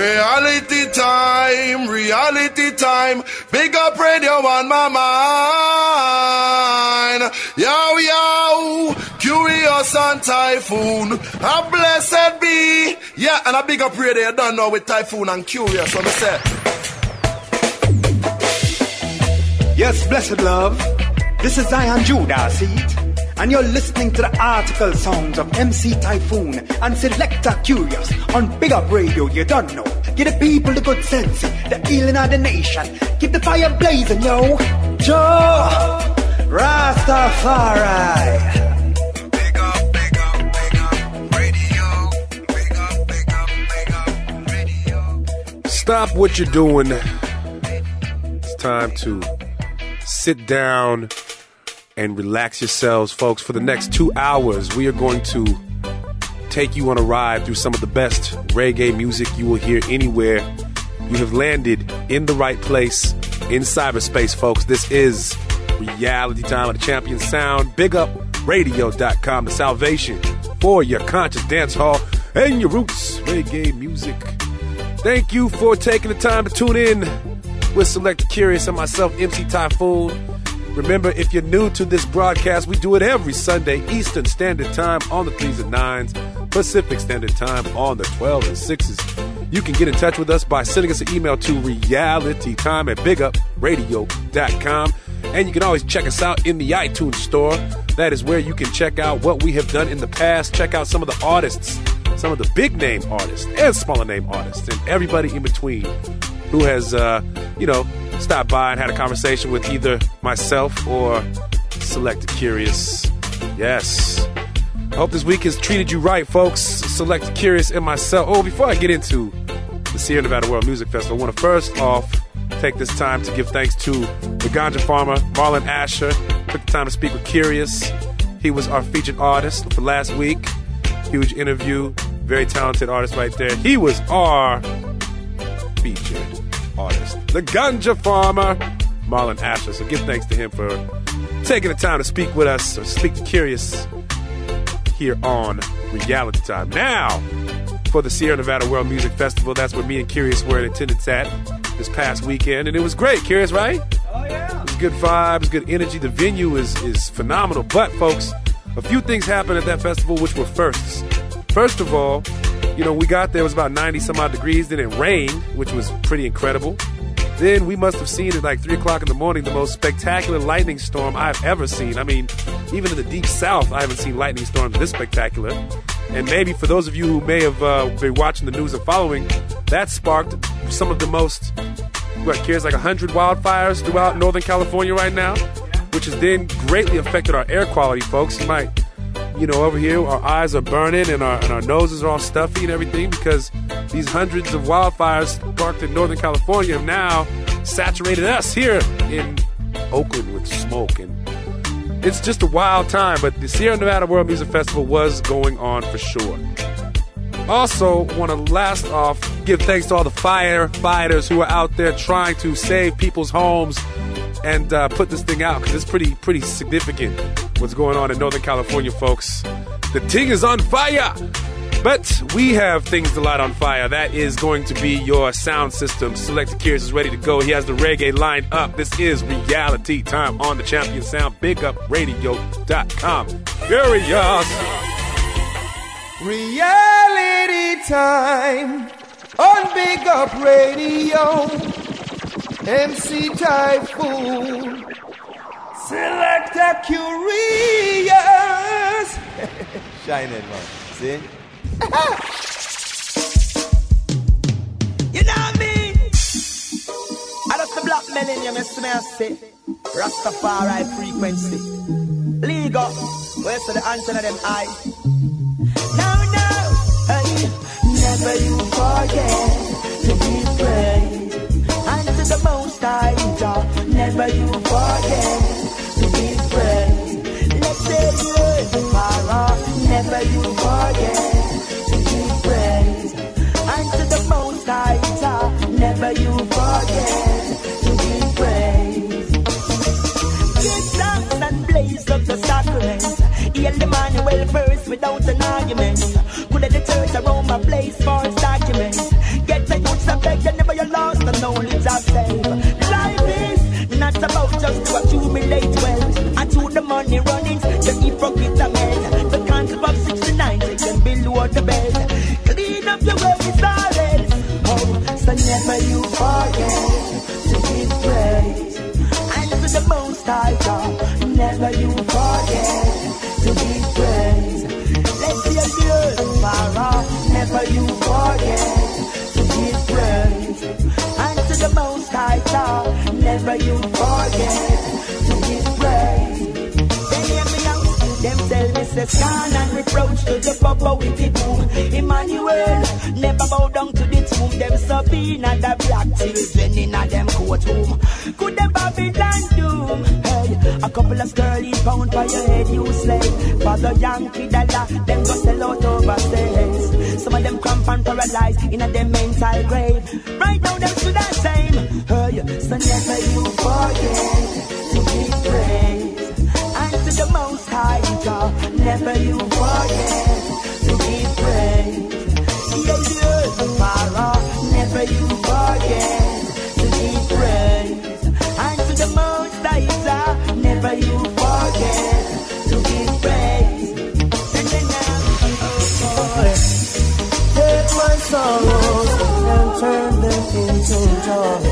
Reality time, reality time. Big up radio on my mind. Yo, yo, Kurious and typhoon. A blessed be. Yeah, and a big up radio, you don't know with typhoon and Kurious. What I say? Yes, blessed love. This is Zion Judah, see it? And you're listening to the article sounds of MC Typhoon and Selector Kurious on Big Up Radio, you don't know. Give the people the good sense, the healing of the nation. Keep the fire blazing, yo. Jah Rastafari. Big up, big up, big up radio. Big up, big up, big up radio. Stop what you're doing. It's time to sit down and relax yourselves, folks. For the next two hours, we are going to take you on a ride through some of the best reggae music you will hear anywhere. You have landed in the right place in cyberspace, folks. This is reality time of the champion sound. Big up radio.com, the salvation for your conscious dance hall and your roots reggae music. Thank you for taking the time to tune in with Select Kurious and myself, MC Typhoon. Remember, if you're new to this broadcast, we do it every Sunday, Eastern Standard Time on the 3s and 9s, Pacific Standard Time on the 12s and 6s. You can get in touch with us by sending us an email to realitytime at bigupradio.com. And you can always check us out in the iTunes store. That is where you can check out what we have done in the past, check out some of the artists, some of the big name artists and smaller name artists, and everybody in between who has, uh, you know, stopped by and had a conversation with either myself or Select Kurious. Yes. I hope this week has treated you right, folks. Select Kurious and myself. Oh, before I get into the Sierra Nevada World Music Festival, I want to first off take this time to give thanks to the ganja farmer, Marlon Asher. Took the time to speak with Kurious. He was our featured artist for last week. Huge interview. Very talented artist right there. He was our featured artist, the ganja farmer, Marlon Asher. So give thanks to him for taking the time to speak with us, or speak to Kurious here on Reality Time. Now, for the Sierra Nevada World Music Festival, that's where me and Kurious were in attendance at this past weekend, and it was great. Kurious, right? Oh, yeah. Good vibes, good energy. The venue is is phenomenal. But folks, a few things happened at that festival which were firsts. First of all, you know, we got there, it was about 90 some odd degrees, then it rained, which was pretty incredible. Then we must have seen at like 3 o'clock in the morning the most spectacular lightning storm I've ever seen. I mean, even in the deep south, I haven't seen lightning storms this spectacular. And maybe for those of you who may have uh, been watching the news and following, that sparked some of the most, what, cares like 100 wildfires throughout Northern California right now, which has then greatly affected our air quality, folks. You might you know, over here our eyes are burning and our, and our noses are all stuffy and everything because these hundreds of wildfires sparked in Northern California have now saturated us here in Oakland with smoke. And it's just a wild time, but the Sierra Nevada World Music Festival was going on for sure. Also, want to last off give thanks to all the firefighters who are out there trying to save people's homes and uh, put this thing out because it's pretty pretty significant what's going on in Northern California, folks. The ting is on fire. But we have things to light on fire. That is going to be your sound system. Selector Kurious is ready to go. He has the reggae lined up. This is reality time on the Champion Sound. BigUpRadio.com. Kurious. Reality time on Big Up Radio. MC Typhoon. Selector Kurious. Shine it, man. See? You know what I mean? I just the black millennium, you see me I say. Rastafari frequency. Ligo, where's the answer to them eye? No, no, hey. Never you forget to be brave. And to the most remember you forget to be friends. Let's say you heard the power, never you forget to be friends. And to the most high top, never you forget to be friends. Get down and blaze up the sacrament. Heal the man well first without an argument. Could the church around my place for its documents. Get the youths and beg, never you lost and only top 10. You keep forget a man. The concept of 69, they can below the bed. Clean up your ways, darling. Oh, so never you forget to give praise. And to the most high God, never you forget to give praise. Let's hear the earth far off, never you forget to give praise. And to the most high God, never you forget say scan and reproach to the papa with the boom. Emmanuel never bow down to the tomb. Them Sabina the black children in a them courtroom. Could the Babylon doom? Hey, a couple of sterling pound for your head you slave. Father Yankee dollar, them go sell out overseas. Some of them cramp and paralyzed in a them mental grave. Right now them should have same. Hey, so never you forget to give praise. And to the high You forget to give praise. Oh, yeah, the earth far never you forget to give praise. And to the never you forget to give praise. And then now, Take my sorrows and turn them into joy.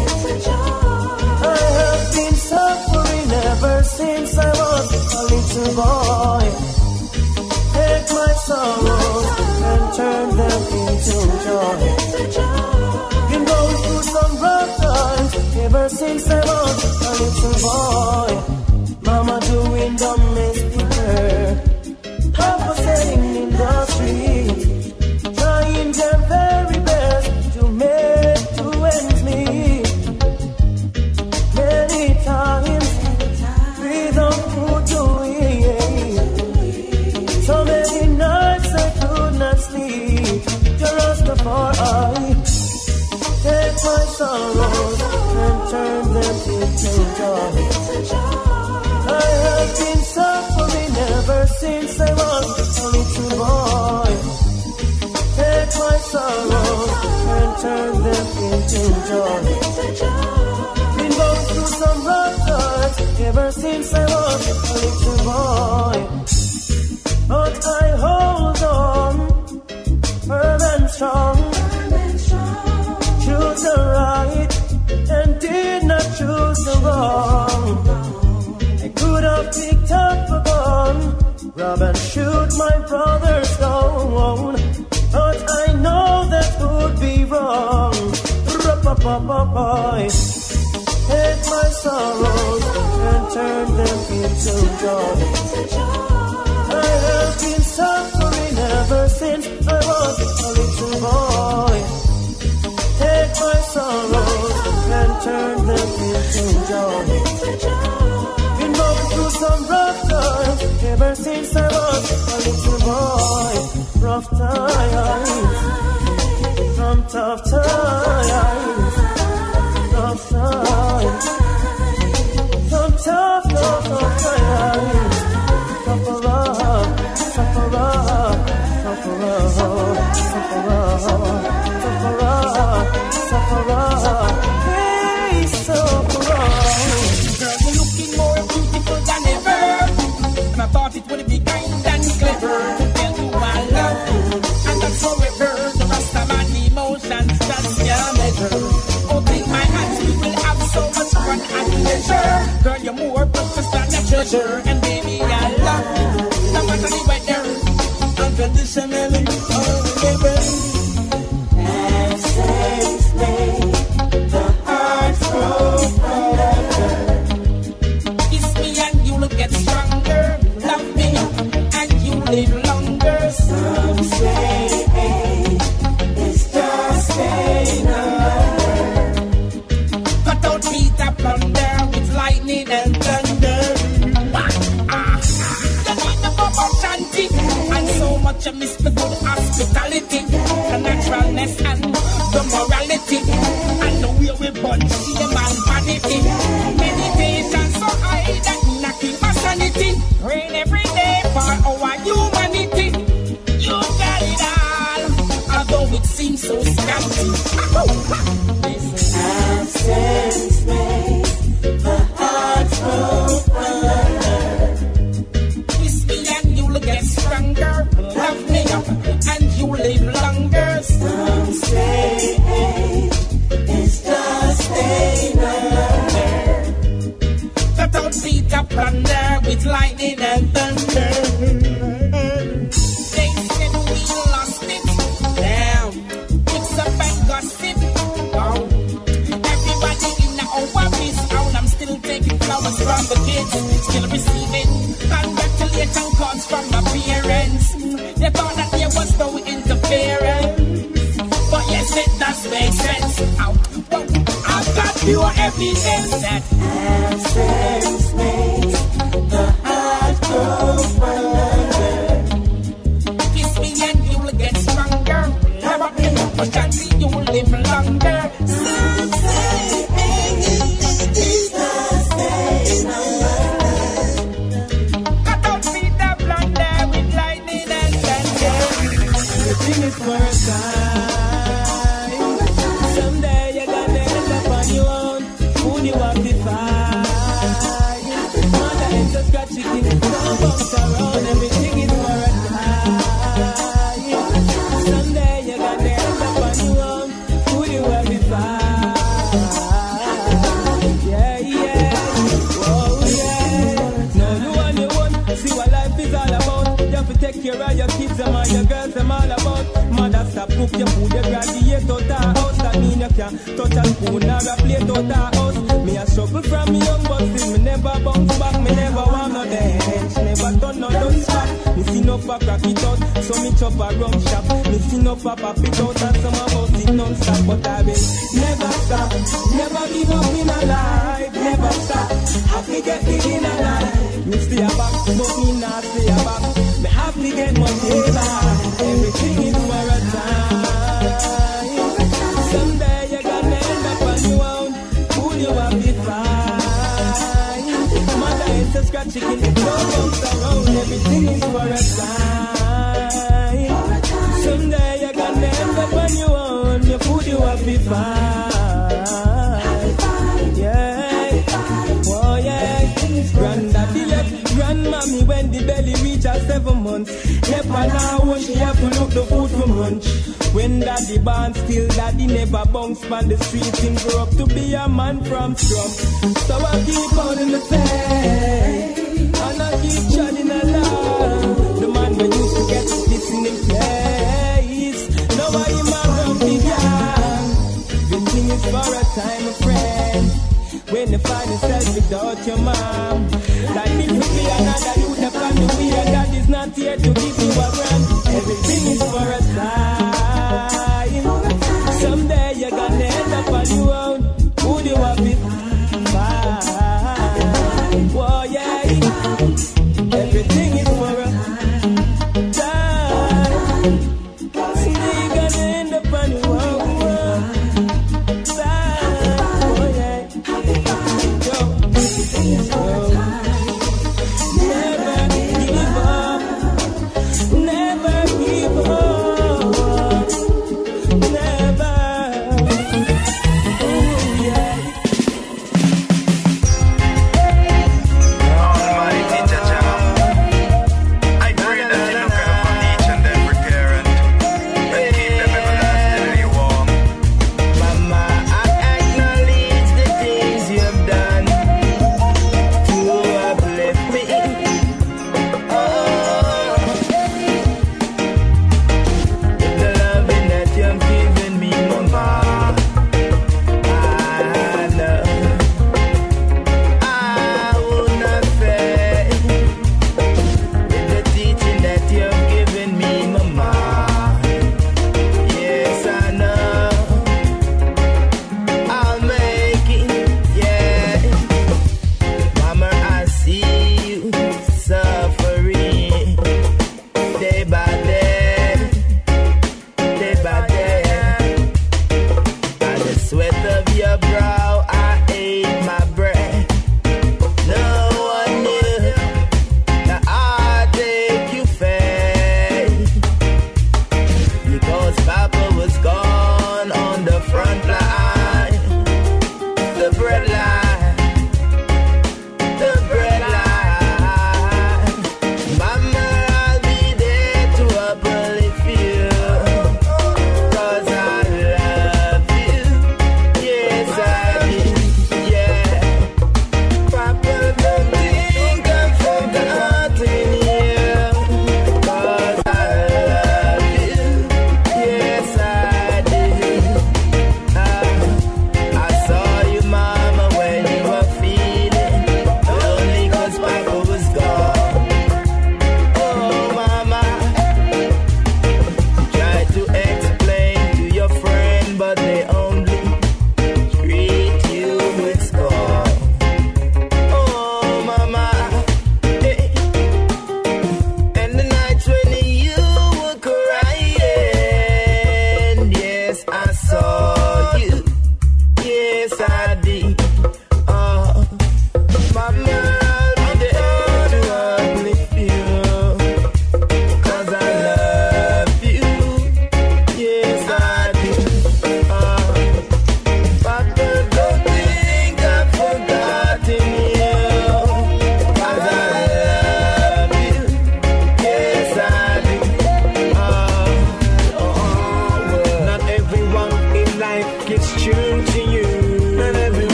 I have been suffering ever since I was a little boy. Take sorrows and turn them into joy. Been going through some rough times ever since I was a little boy. Mama doing domestic work, Papa selling that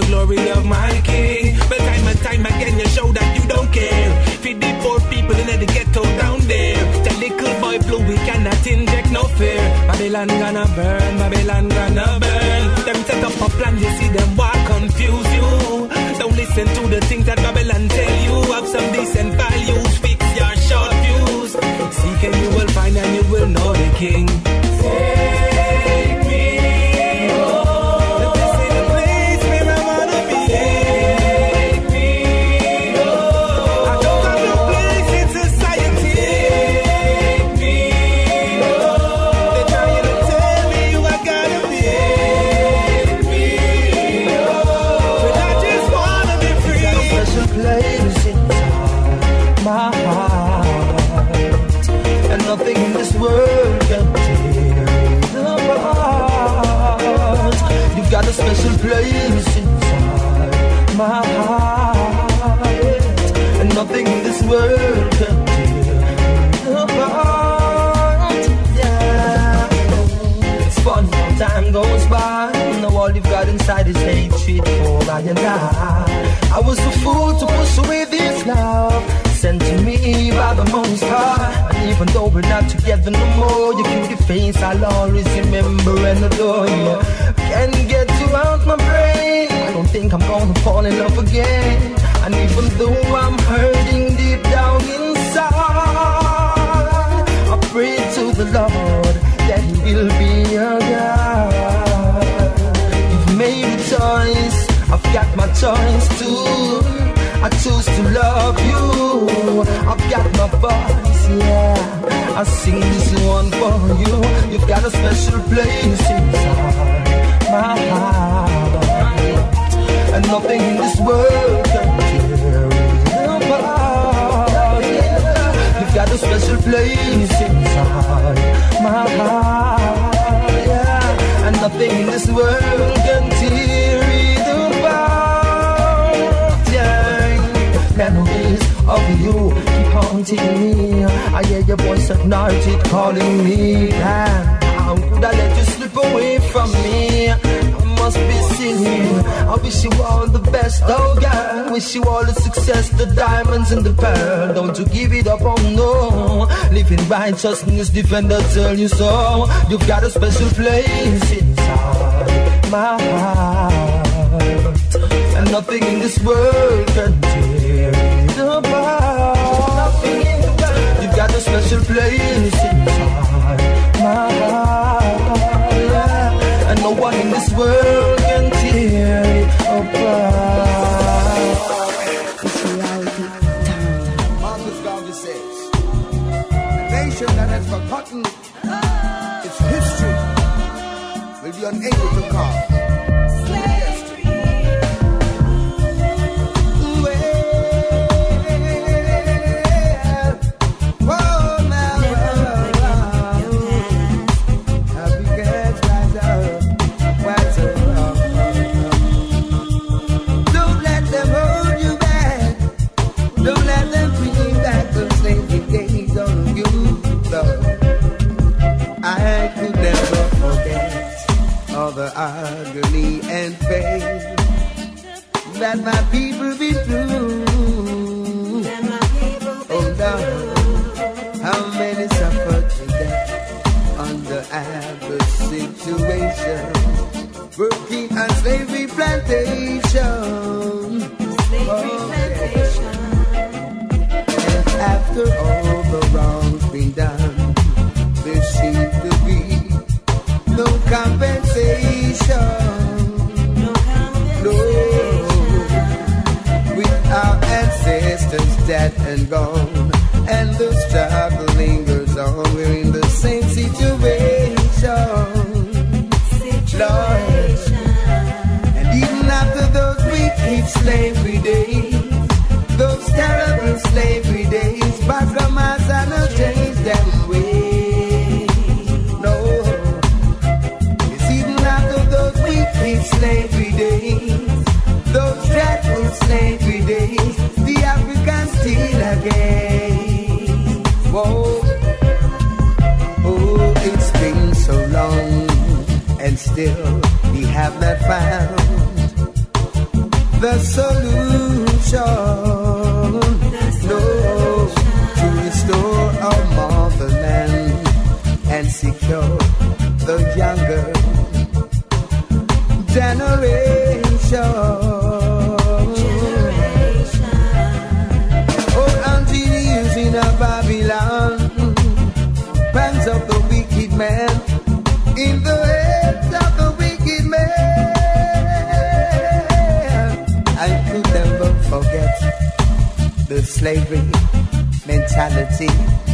the glory of my king. But time and time again, you show that you don't care. Feed the poor people in the ghetto down there. The little boy blue, we cannot inject no fear. Babylon gonna burn, Babylon gonna burn. Them set up a plan, you see them walk confuse you. Don't listen to the things that Babylon tell you. Have some decent values, fix your short views. Seek and you will find and you will know the king. And I. I was a fool to push away this love sent to me by the Most High. And even though we're not together no more, your cutie face I'll always remember and adore you. Can't get you out my brain. I don't think I'm gonna fall in love again. And even though I'm hurting deep down inside, I pray to the Lord that He will be a guide. You've made a choice, got my choice too. I choose to love you. I've got my voice, yeah. I sing this one for you. You've got a special place inside my heart, and nothing in this world can tear it apart. You've got a special place inside my heart, yeah. and nothing in this world can of you keep haunting me. I hear your voice at night, it calling me. Damn, how could I let you slip away from me? I must be silly. I wish you all the best, oh God. Wish you all the success, the diamonds and the pearl. Don't you give it up, oh no. Living righteousness, defender, tell you so. You've got a special place inside my heart. And nothing in this world can a special place inside my heart. yeah. And no one in this world can tear it apart. Marcus Garvey says, a nation that has forgotten its history will be unable to carve. That my people been through. Oh Lord, how many suffered to death under adverse situation, working on slavery plantation. sisters dead and gone, and the struggle lingers on. We're in the same situation, situation. Lord. And even after those wicked slavery days, those terrible slavery days. still we have not found the solution. slavery mentality.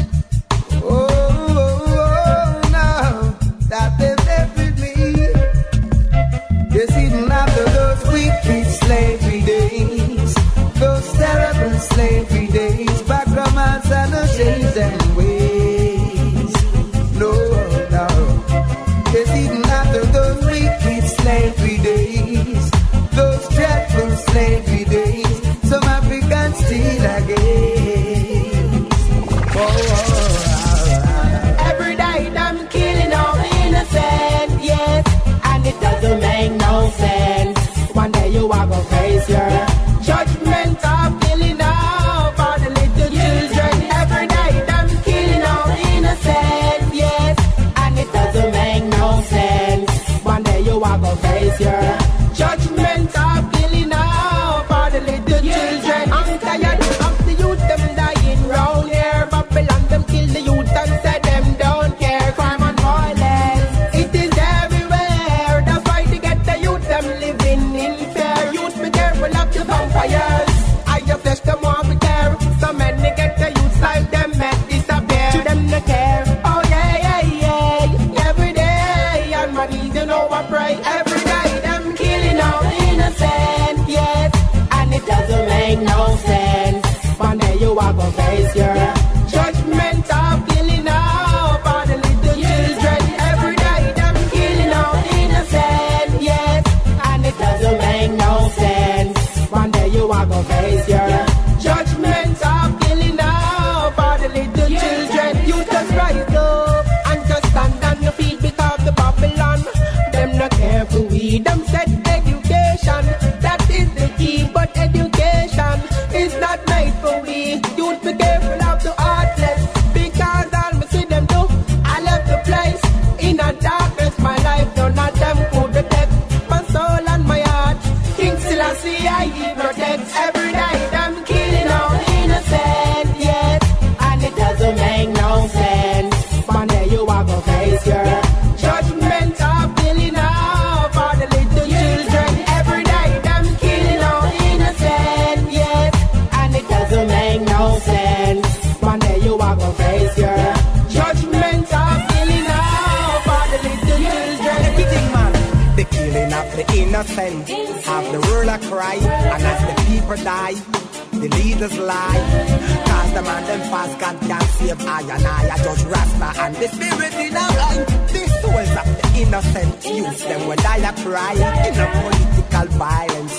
them said consent. Have the world a cry, and as the people die, the leaders lie. Cause the man them fast God can't save I and I. I just Rasta and the spirit in our eye. The souls of the innocent youth, them will die a cry in a political violence.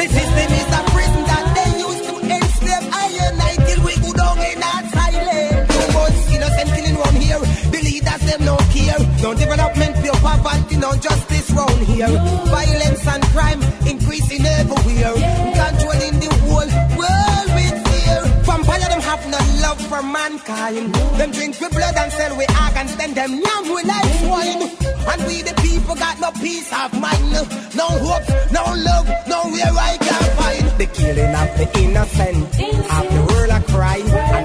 The system is a prison that they use to enslave I and I till we go down in that silence. two much innocent killing one here. The leaders them no care. Don't even the poverty, no justice round here. Violence and crime increasing everywhere. Controlling the whole world with fear. Vampire, them have no love for mankind. Them drink with blood and sell with organs, then them young with life wine. And we the people got no peace of mind. No hope, no love, nowhere I can find. The killing of the innocent, innocent. of the world crying. crime.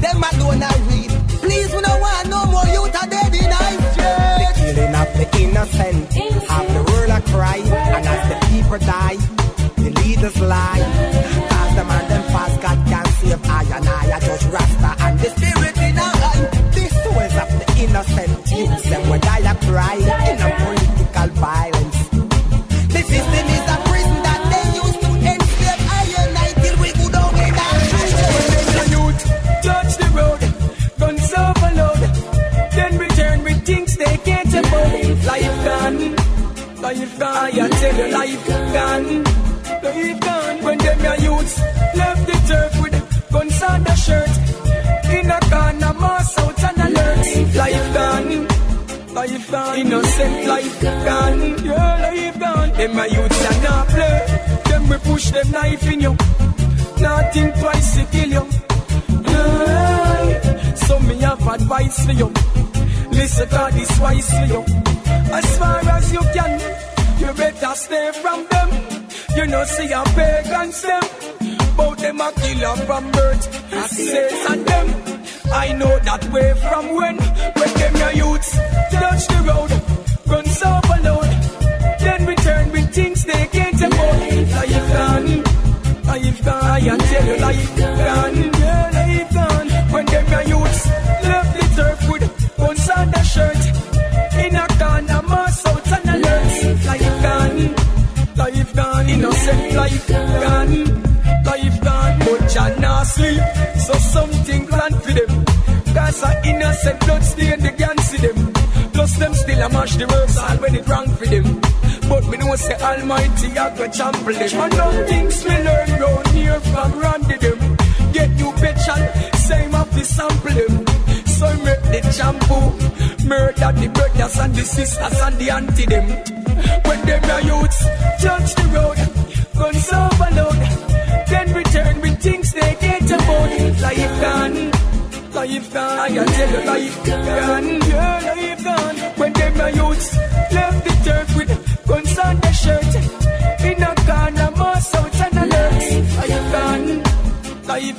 them alone are see a pagan, them. Bout them a killer from birth. I Says and them. I know that way from when. When them your youths touch the a trampoline. And now things me learn round here from Randy them. Get new picture, same of the sample them. So I make the shampoo, murder the brothers and the sisters and the auntie them. When them are youths, judge the road, guns overload. Then return with things they get about. Life gone, life gone. I can tell you life gone, yeah, life gone. When them are youths, left the turf with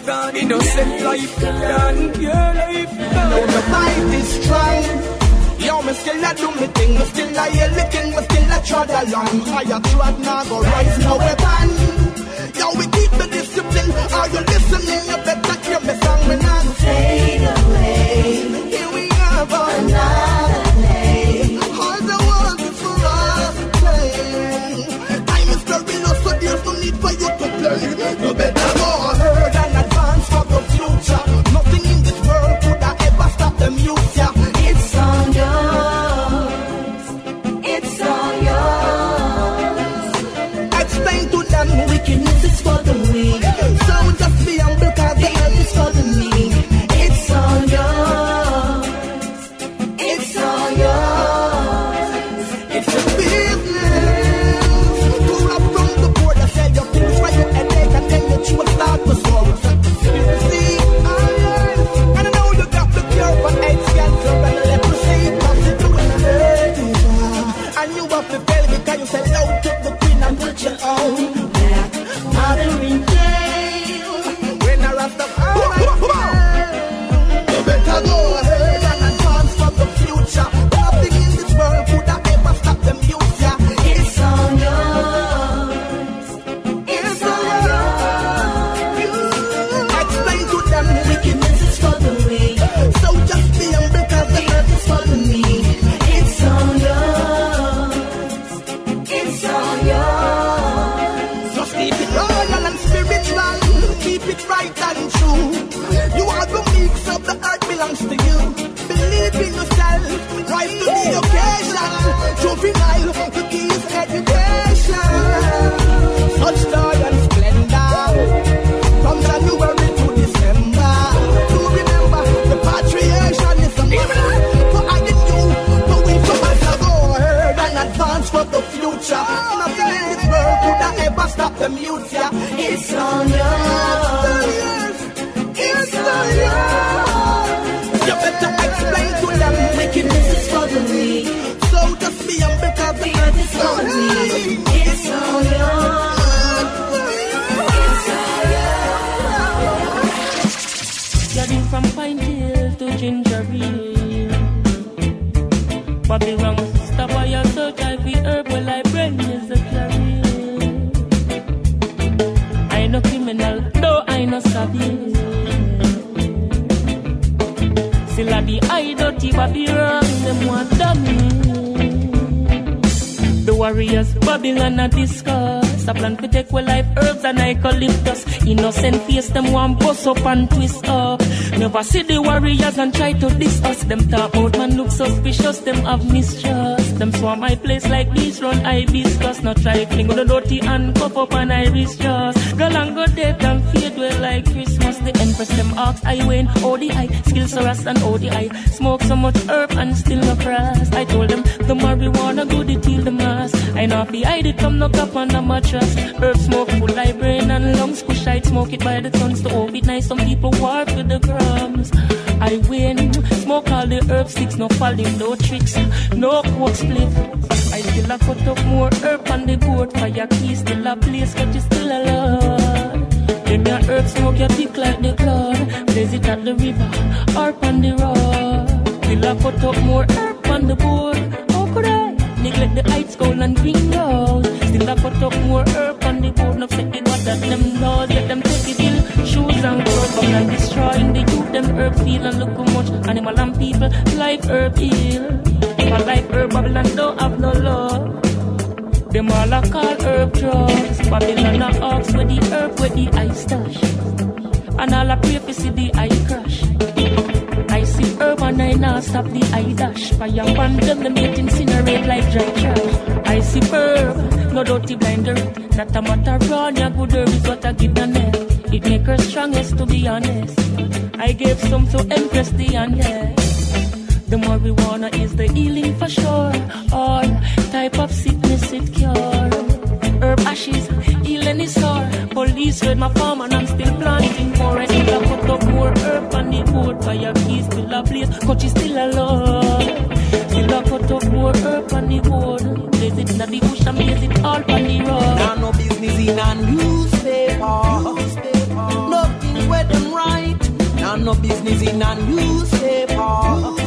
gone. Innocent life gone. Life gone. Now the fight is strong. Yo, me still a do me thing, me still a yell the king, me still a trod along. I a trod now go rise, now we ban. Yo, we keep the discipline. Are you listening? You better hear me song, me not Fade away. Here we are, the world is for us to play. Time is very so there's no need for you to play. You better s'habiller. C'est la vie Haïdoti Babylon, et moi d'amour. The warriors Babylon a discuss. A plan to take well life herbs and eucalyptus. Innocent face them one bust up and twist up. Never see the warriors and try to diss us. Them talk out man look suspicious, them have mistrust. Them swarm my place like bees run hibiscus. Not try fling with the dirty and cuff up an iris just. Girl and go dead and fade well like Christmas. The empress them ask I win ODI. Skills so rust and ODI. Smoke so much herb and still no cross. I told them the marijuana good it till the mass. I know fi hide it from no cup on the mattress. Herb smoke full like brain and lungs. Push I smoke it by the tons to hold it nice. Some people walk with the crumbs. I win. Smoke all the herb sticks, no falling, no tricks, no coke split. I still a cut up more herb on the board. Fire key still a place, but you still alone. Then your herb smoke your thick like the cloud. Blaze it at the river or on the road. Still a cut up more herb on the board. I neglect the heights, gold and gringos? Still I cut up more herb on the board. No say it what that them laws, let them take it ill. Shoes and come and destroying the youth. Them herb feel and look how much animal and people life herb ill. My life herb Babylon don't have no love. Them all a call herb drugs. Babylon a ox with the herb with the ice stash. And all a pray to see the eye crash. And I now stop the eye dash. Fire pan them, them get incinerate like dry trash. I see herb, no dirty blinder. Not a matter run, your good is what I give the net. It make her strongest to be honest. I gave some to Empress the honest. The marijuana is the healing for sure. All type of sickness it cure. Herb ashes, healing is sore. Police raid my farm and I'm still planting more. I still a put up more herb on the board. Fire keys still a blaze, coach is still alive. Still a put up more herb on the board. Blaze it in the bush and blaze it all on the road. Now no business in a newspaper. Nothing where them right. Now no business in a newspaper. Nothing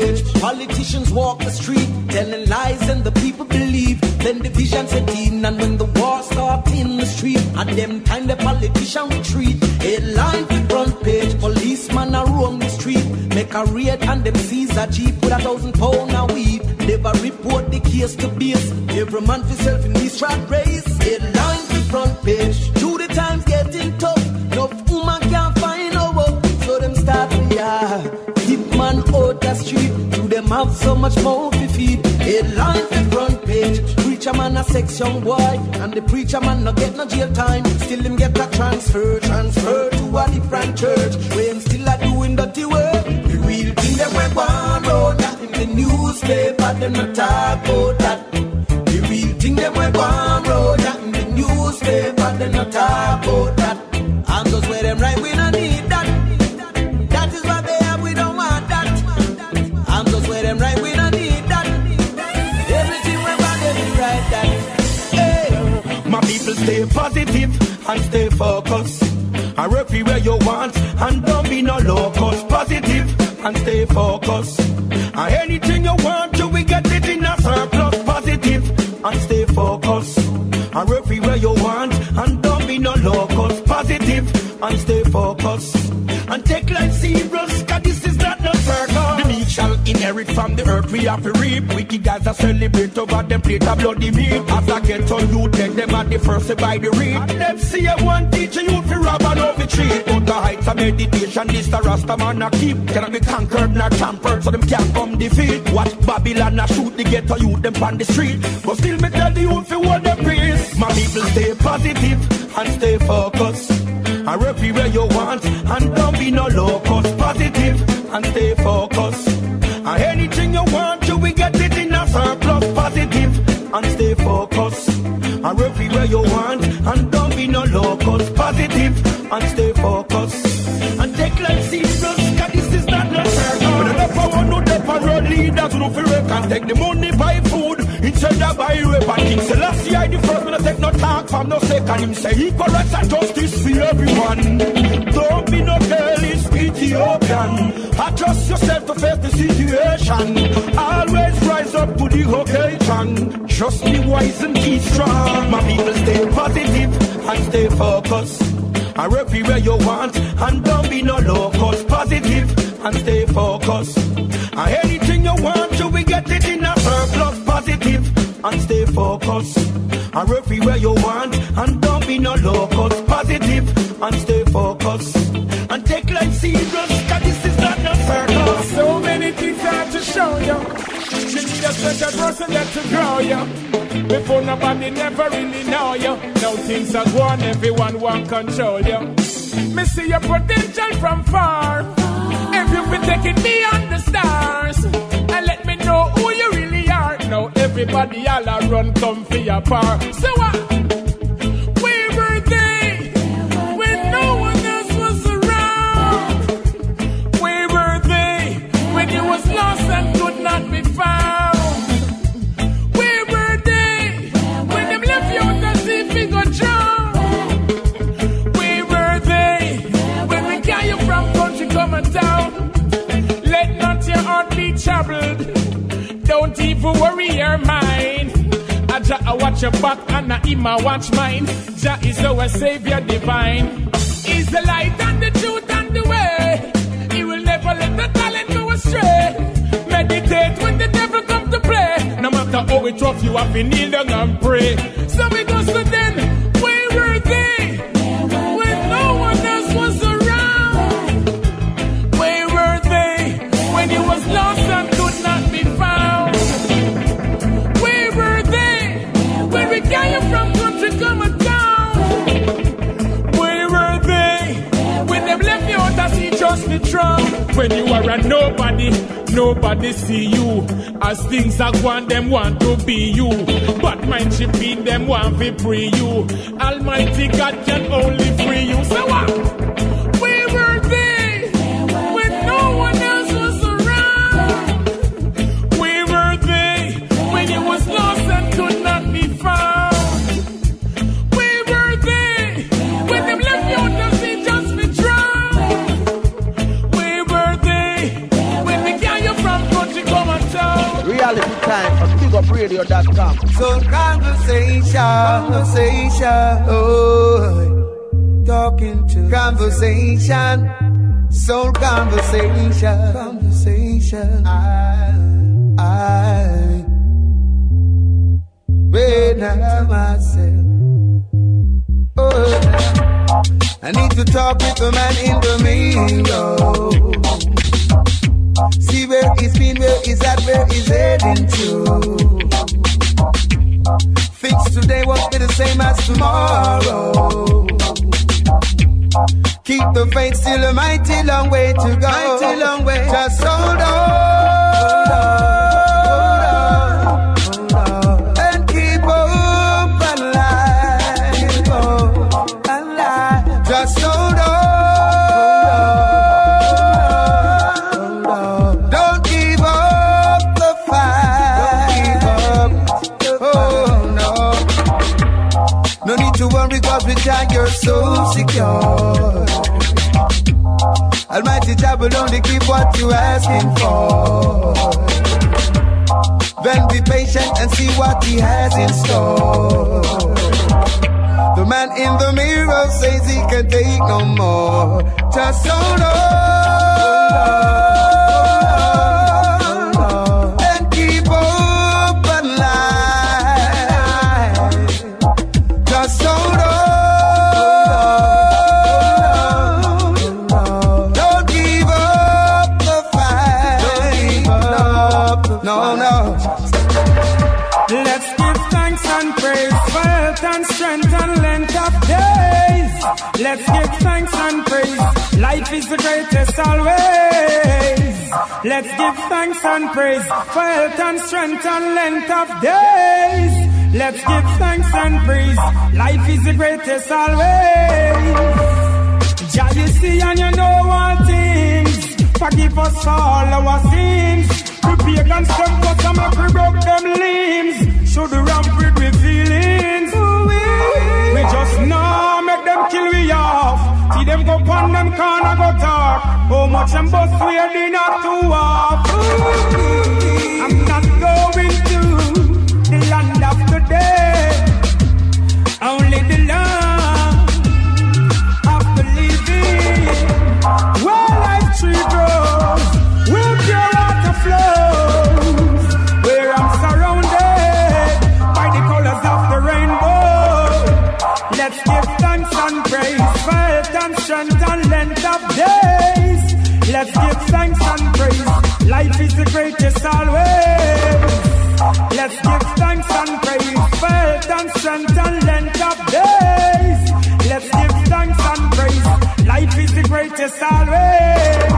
Politicians walk the street, telling lies and the people believe. Then division set in, and when the war starts in the street, at them time the politician retreat. Headlines the front page. Policeman a roam the street, make a raid and them seize a jeep with a thousand pound a weed. Never report the case to base. Every man for self in this rat race. Headlines the front page. To the times getting tough. No woman can't find no work. So them start to yeah. Man out the street. Do them have so much more to feed. Headlines the front page. Preacher man a sex young boy. And the preacher man no get no jail time. Still him get a transfer. Transfer to a different church. Where him still a doing dirty work. The real thing them we want road. That in the newspaper them not talk about that. The real thing them we want road. That in the newspaper them not talk about that. And those where them right we no need stay positive and stay focused. I work where you want and don't be no locus. Positive and stay focused. And anything you want, you will get it in a surplus. Positive and stay focused. I work where you want and don't be no locus. Positive and stay focused. And take life serious, from the earth we have to reap. Wicked guys are celebrate over them plate of bloody meat. As I get on you, take them at the first to buy the read. And them see a one teacher you fi rob and over treat. But the heights of meditation, this the Rasta man a keep. Cannot be conquered nor tampered, so them can't come defeat. Watch Babylon a shoot the ghetto youth them on the street. But still me tell the youth fi hold them peace. My people stay positive and stay focused. I work where you want and don't be no locus. Positive and stay focused. And anything you want, you we get it in a surplus. Positive and stay focused. I work where you want and don't be no locus. Positive and stay focused. And take life serious, cause this is not no circus. When the one no dep and road leaders who fi work and take the money buy food instead of buy weapon. King Selassie I the first I take no talk from no second. Him say equal rights and justice for everyone. Don't be no careless Ethiopian. Adjust yourself to face the situation. Always rise up to the occasion. Just be wise and be strong. My people stay positive and stay focused. I work where you want and don't be no locus. Positive and stay focused. And anything you want, you will get it in a surplus. Positive and stay focused. and everywhere you want. And don't be no locals, positive and stay focused. And take life serious, cause this is not no circus. So many things I have to show you. You need a certain person that to grow you. Before nobody never really know you. Now things are going, everyone want control you. Me see your potential from far. If you've been taking me on the stars, and let me know who you really are. Now everybody all a run come for your power. So what? Where troubled. Don't even worry your mind. Aja I watch your back and I Ima watch mine. Jah is our savior divine. He's the light and the truth and the way. He will never let the talent go astray. Meditate when the devil come to play. No matter how it rough, you have to kneel down and pray. So we go to then, where were just the drum. When you are a nobody, nobody see you. As things are going, them want to be you. But mind shipping them want to free you. Almighty God can only free you. So what? Reality time on BigUpRadio.com. So conversation, conversation, oh, talking to conversation, soul conversation, conversation. I, I, when I myself, oh, I need to talk with the man in the mirror. See where he's been, where he's at, where he's heading to. Fix today won't be the same as tomorrow. Keep the faith still a mighty long way to go. Mighty long way. Just hold on. So secure. Almighty Jah will only give what you're asking for. Then be patient and see what He has in store. The man in the mirror says he can take no more. Just hold on. Life is the greatest always. Let's give thanks and praise for health and strength and length of days. Let's give thanks and praise. Life is the greatest always. Jah, you see and you know all things. Forgive us all our sins. The pagans them cut and make we broke them limbs. Should the ramp See them go pon them corner go talk. How much them bust we are not too off. I'm not going to the land of dead. Only Let's give thanks and praise. Life is the greatest always. Let's give thanks and praise. Faith and strength and length of days. Let's give thanks and praise. Life is the greatest always.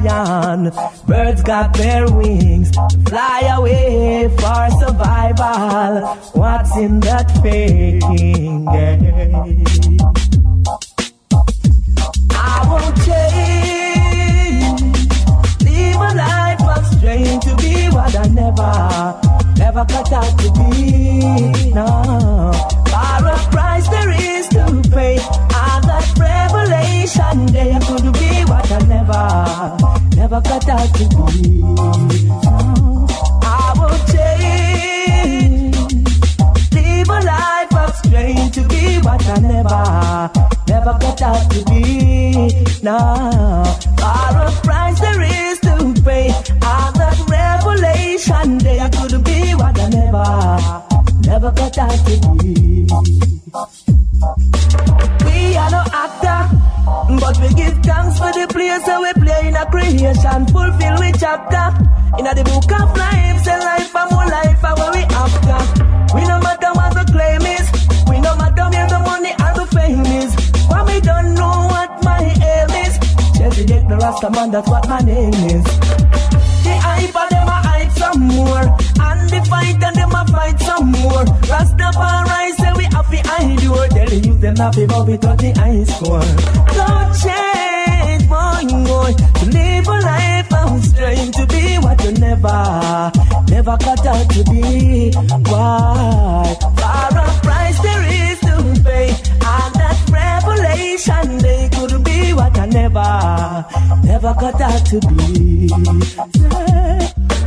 Rely on. Birds got their wings, fly away for survival. What's in that faking game? I won't change. Live a life of strain to be what I never, never cut out to be. No, for a price there is to pay. And that revelation day I could be what I never, never cut out to be. No, I won't change. Live a life of strain to be what I never, never got out to be. No, for a price there is And revelation could be what I never, never to be. We are no actor, but we give thanks for the place that we play in a creation, fulfill we chapter. In a the book of life, say life and more life are where we after. We no matter what the claim is, we no matter where the money and the fame is. We don't know what my aim is. Dick the Rasta man, that's what my name is. The hype of them a hype some more, and the fight and them a fight some more. Rastafari say we have hide your Tell the youth them have to bow it on the high score. Don't change, boy, boy. To live a life of strength to be you never, never cut out to be. Why? For a price there is to pay, and that revelation they could be what I never, never got out to be.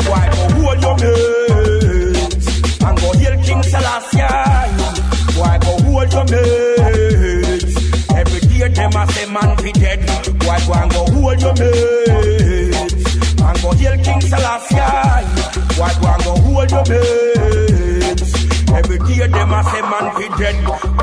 Why go hold your mates and go heal King Selassie? Why go hold your mates? Every day them a say man be dead. Why go and go hold your mates go heal King Selassie? Why go and go hold your mates? Every day them a say man be dead.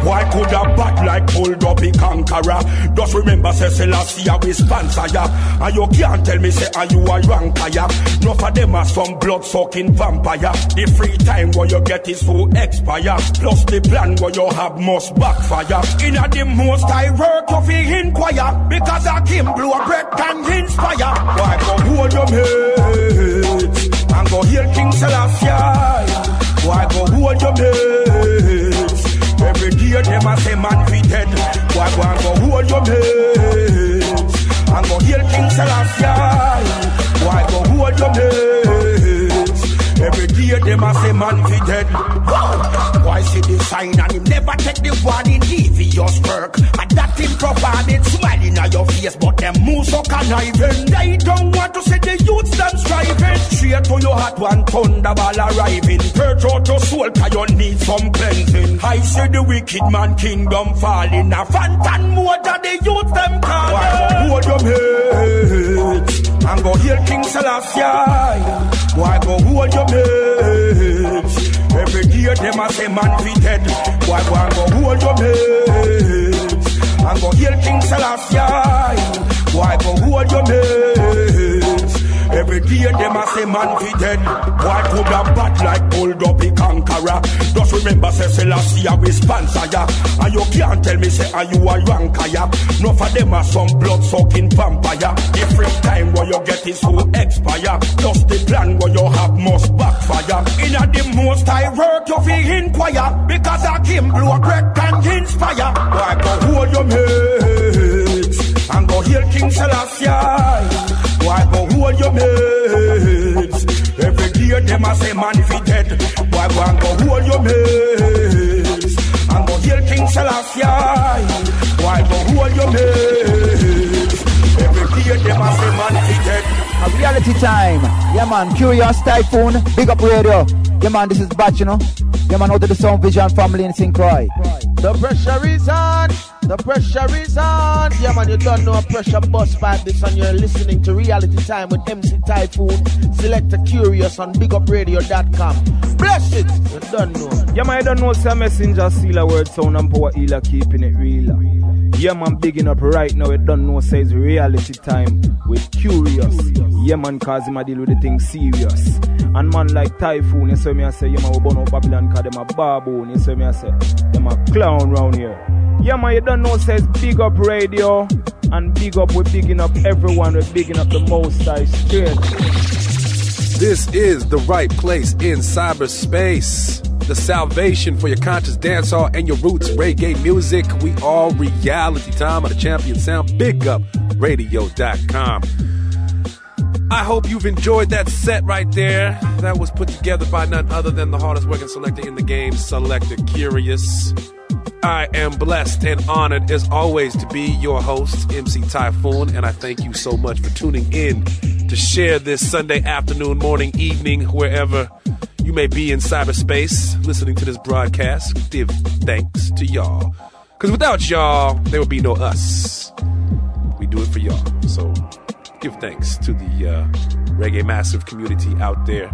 Why could a bat like pulled up a conqueror? Just remember say Selassie we sponsor ya. And you can't tell me say are you a vampire? No for them are some blood sucking vampire. The free time where you get is for expire. Plus the plan where you have must backfire. In a the most I work you feel inquire. Because I can blow a breath and inspire. Why go hold your mates and go heal King Selassie? Why go hold your mates? Every day them a say man be dead. Why go and go hold your mates? And go heal King Selassie. Why go hold your mates? Every day them a say man be dead. Why see the sign and him never take the warning devious work? And that him provided smiling at your face, but them move so conniving. They don't want to see the youths them striving. Straight to your heart, one thunderball arriving. Purge out your soul, cause you need some cleansing. I see the wicked man kingdom falling. A phantom more the youths them calling. Hold your mates and go heal King Selassie? Why go hold your mates? Every day them a say man be dead. Why go and go hold your mates and go heal King Selassie? Why go hold your mates? Every day them a say man fi dead. Boy could have bad like hold up the conqueror. Just remember say Selassie a we sponsor ya. And you can't tell me say are you a ya. No for them are some blood sucking vampire. Every time what you get is who expire. Just the plan what you have must backfire. In a the most I work you fi inquire. Because I can blow a and inspire. Boy go hold your mates. And go heal King Selassie. Boy go hold your mates. Every day them a say man fi dead. Boy go and go hold your mates. And go heal King Selassie. Boy go hold your mates. Every day them a say man fi dead. A reality time. Yeah, man. Kurious Typhoon. Big up radio. Yeah, man. This is Batch, you know. Yeah, man. Out to the Sound Vision family in St. Croix. The pressure is on. The pressure is on. Yeah, man, you don't know a pressure bus vibe this and you're listening to Reality Time with MC Typhoon. Select a Kurious on bigupradio.com. Bless it. You don't know. Yeah, man, I don't know, say messenger, seal a word, sound and power healer, keeping it real. Yeah, man, bigging up right now, you don't know, says reality time with Kurious. Yeah, man, cause him a deal with the thing serious. And man like Typhoon, you see me, I say, yeah, man, we burn out Babylon, cause them a baboon, you see me, I say, them a clown round here. Yeah, man, you don't know, says big up radio. And big up, we're bigging up everyone, we're bigging up the most high straight. This is the right place in cyberspace. The salvation for your conscious dancehall and your roots reggae music. We all reality time on the champion sound. Big up radio.com. I hope you've enjoyed that set right there. That was put together by none other than the hardest working selector in the game, Selector Kurious. I am blessed and honored as always to be your host, MC Typhoon, and I thank you so much for tuning in to share this Sunday afternoon, morning, evening, wherever you may be in cyberspace listening to this broadcast. Give thanks to y'all. Because without y'all, there would be no us. We do it for y'all. So give thanks to the uh, Reggae Massive community out there.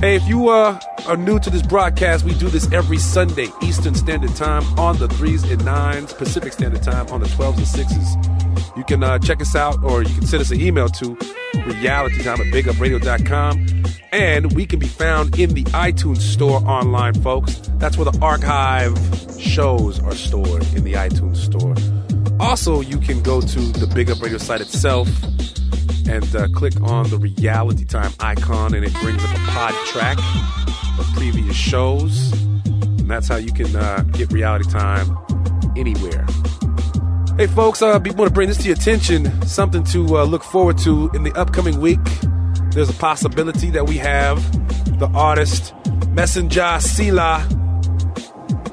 Hey, if you uh, are new to this broadcast, we do this every Sunday, Eastern Standard Time on the 3s and 9s, Pacific Standard Time on the 12s and 6s. You can uh, check us out or you can send us an email to realitytime at bigupradio.com. And we can be found in the iTunes store online, folks. That's where the archive shows are stored in the iTunes store. Also, you can go to the Big Up Radio site itself and uh, click on the reality time icon and it brings up a pod track of previous shows. And that's how you can uh, get reality time anywhere. Hey folks i uh, want to bring this to your attention. Something to uh, look forward to in the upcoming week. There's a possibility that we have the artist messenger sila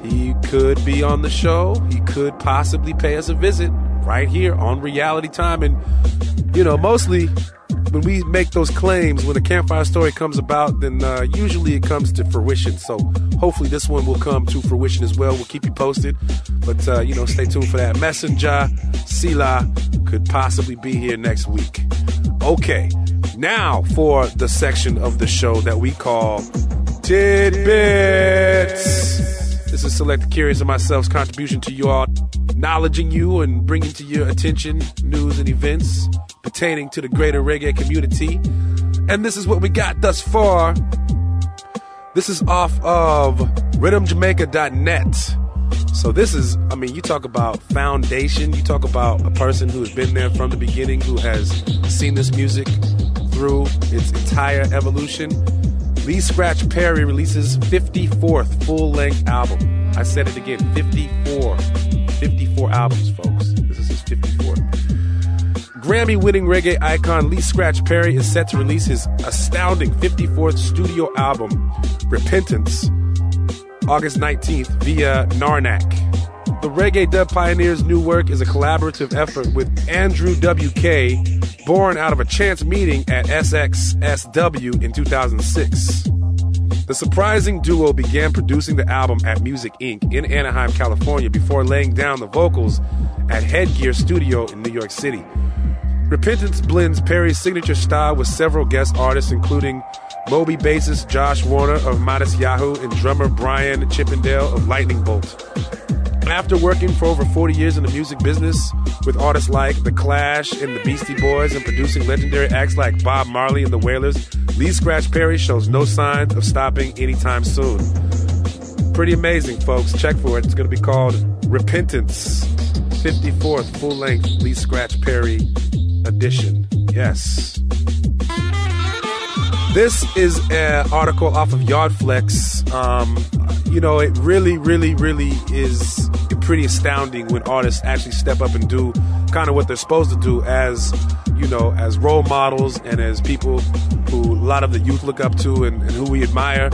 he could be on the show he could possibly pay us a visit right here on reality time and you know, mostly when we make those claims, when a campfire story comes about, then uh, usually it comes to fruition. So hopefully this one will come to fruition as well. We'll keep you posted. But, uh, you know, stay tuned for that. Messenger Sila could possibly be here next week. Okay, now for the section of the show that we call Tidbits. This is Select Kurious and myself's contribution to you all, acknowledging you and bringing to your attention news and events pertaining to the greater reggae community. And this is what we got thus far. This is off of rhythmjamaica.net. So this is, I mean, you talk about foundation, you talk about a person who has been there from the beginning, who has seen this music through its entire evolution. Lee Scratch Perry releases 54th full-length album. I said it again, 54. 54 albums, folks. This is his 54th. Grammy winning reggae icon Lee Scratch Perry is set to release his astounding 54th studio album, Repentance, August 19th via Narnack. The Reggae Dub Pioneer's new work is a collaborative effort with Andrew W.K., born out of a chance meeting at SXSW in 2006. The surprising duo began producing the album at Music Inc. in Anaheim, California, before laying down the vocals at Headgear Studio in New York City. Repentance blends Perry's signature style with several guest artists, including Moby bassist Josh Werner of Matisyahu and drummer Brian Chippendale of Lightning Bolt. After working for over 40 years in the music business with artists like The Clash and the Beastie Boys and producing legendary acts like Bob Marley and the Wailers, Lee Scratch Perry shows no signs of stopping anytime soon. Pretty amazing, folks. Check for it. It's going to be called Repentance, 54th full length Lee Scratch Perry edition. Yes. This is an article off of Yardflex. Um, you know, it really, really, really is pretty astounding when artists actually step up and do kind of what they're supposed to do as, you know, as role models and as people who a lot of the youth look up to and, and who we admire.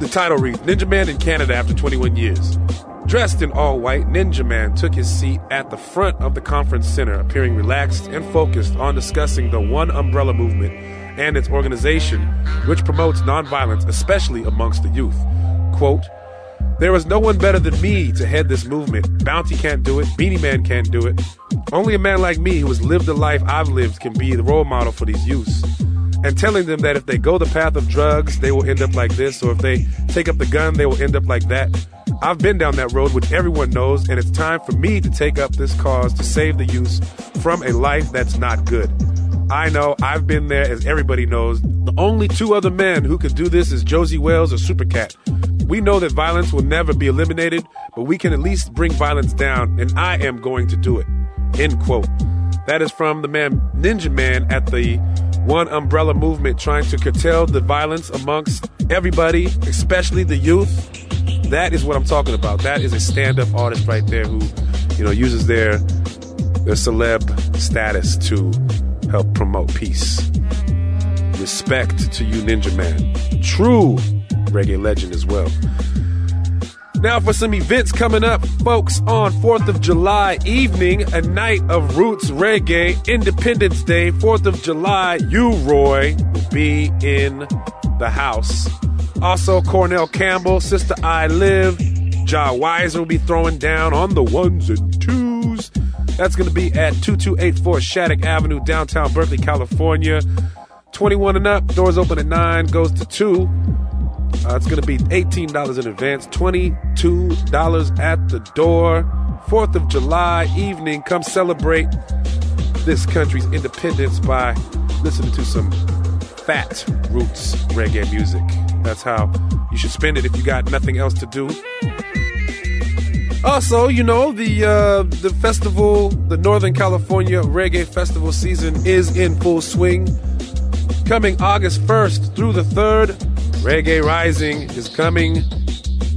The title reads Ninja Man in Canada after 21 years. Dressed in all white, Ninja Man took his seat at the front of the conference center, appearing relaxed and focused on discussing the One Umbrella movement and its organization, which promotes nonviolence, especially amongst the youth. Quote, there is no one better than me to head this movement. Bounty can't do it. Beenie Man can't do it. Only a man like me who has lived the life I've lived can be the role model for these youths. And telling them that if they go the path of drugs, they will end up like this, or if they take up the gun, they will end up like that. I've been down that road, which everyone knows, and it's time for me to take up this cause to save the youth from a life that's not good. I know, I've been there, as everybody knows. The only two other men who could do this is Josey Wales or Supercat. We know that violence will never be eliminated, but we can at least bring violence down, and I am going to do it. End quote. That is from the man Ninja Man at the One Umbrella movement trying to curtail the violence amongst everybody, especially the youth. That is what I'm talking about. That is a stand-up artist right there who, you know, uses their their celeb status to help promote peace. Respect to you, Ninja Man. True reggae legend as well. Now for some events coming up, folks, on 4th of July evening, a night of roots reggae, Independence Day, 4th of July, U-Roy, will be in the house. Also, Cornell Campbell, Sister I Live, Ja Weiser will be throwing down on the ones and twos. That's going to be at 2284 Shattuck Avenue, downtown Berkeley, California. 21 and up, doors open at 9, goes to 2. Uh, it's going to be $18 in advance, $22 at the door. 4th of July evening, come celebrate this country's independence by listening to some fat roots reggae music. That's how you should spend it if you got nothing else to do. Also, you know the uh, the festival, the Northern California Reggae Festival season is in full swing. Coming August 1st through the 3rd, Reggae Rising is coming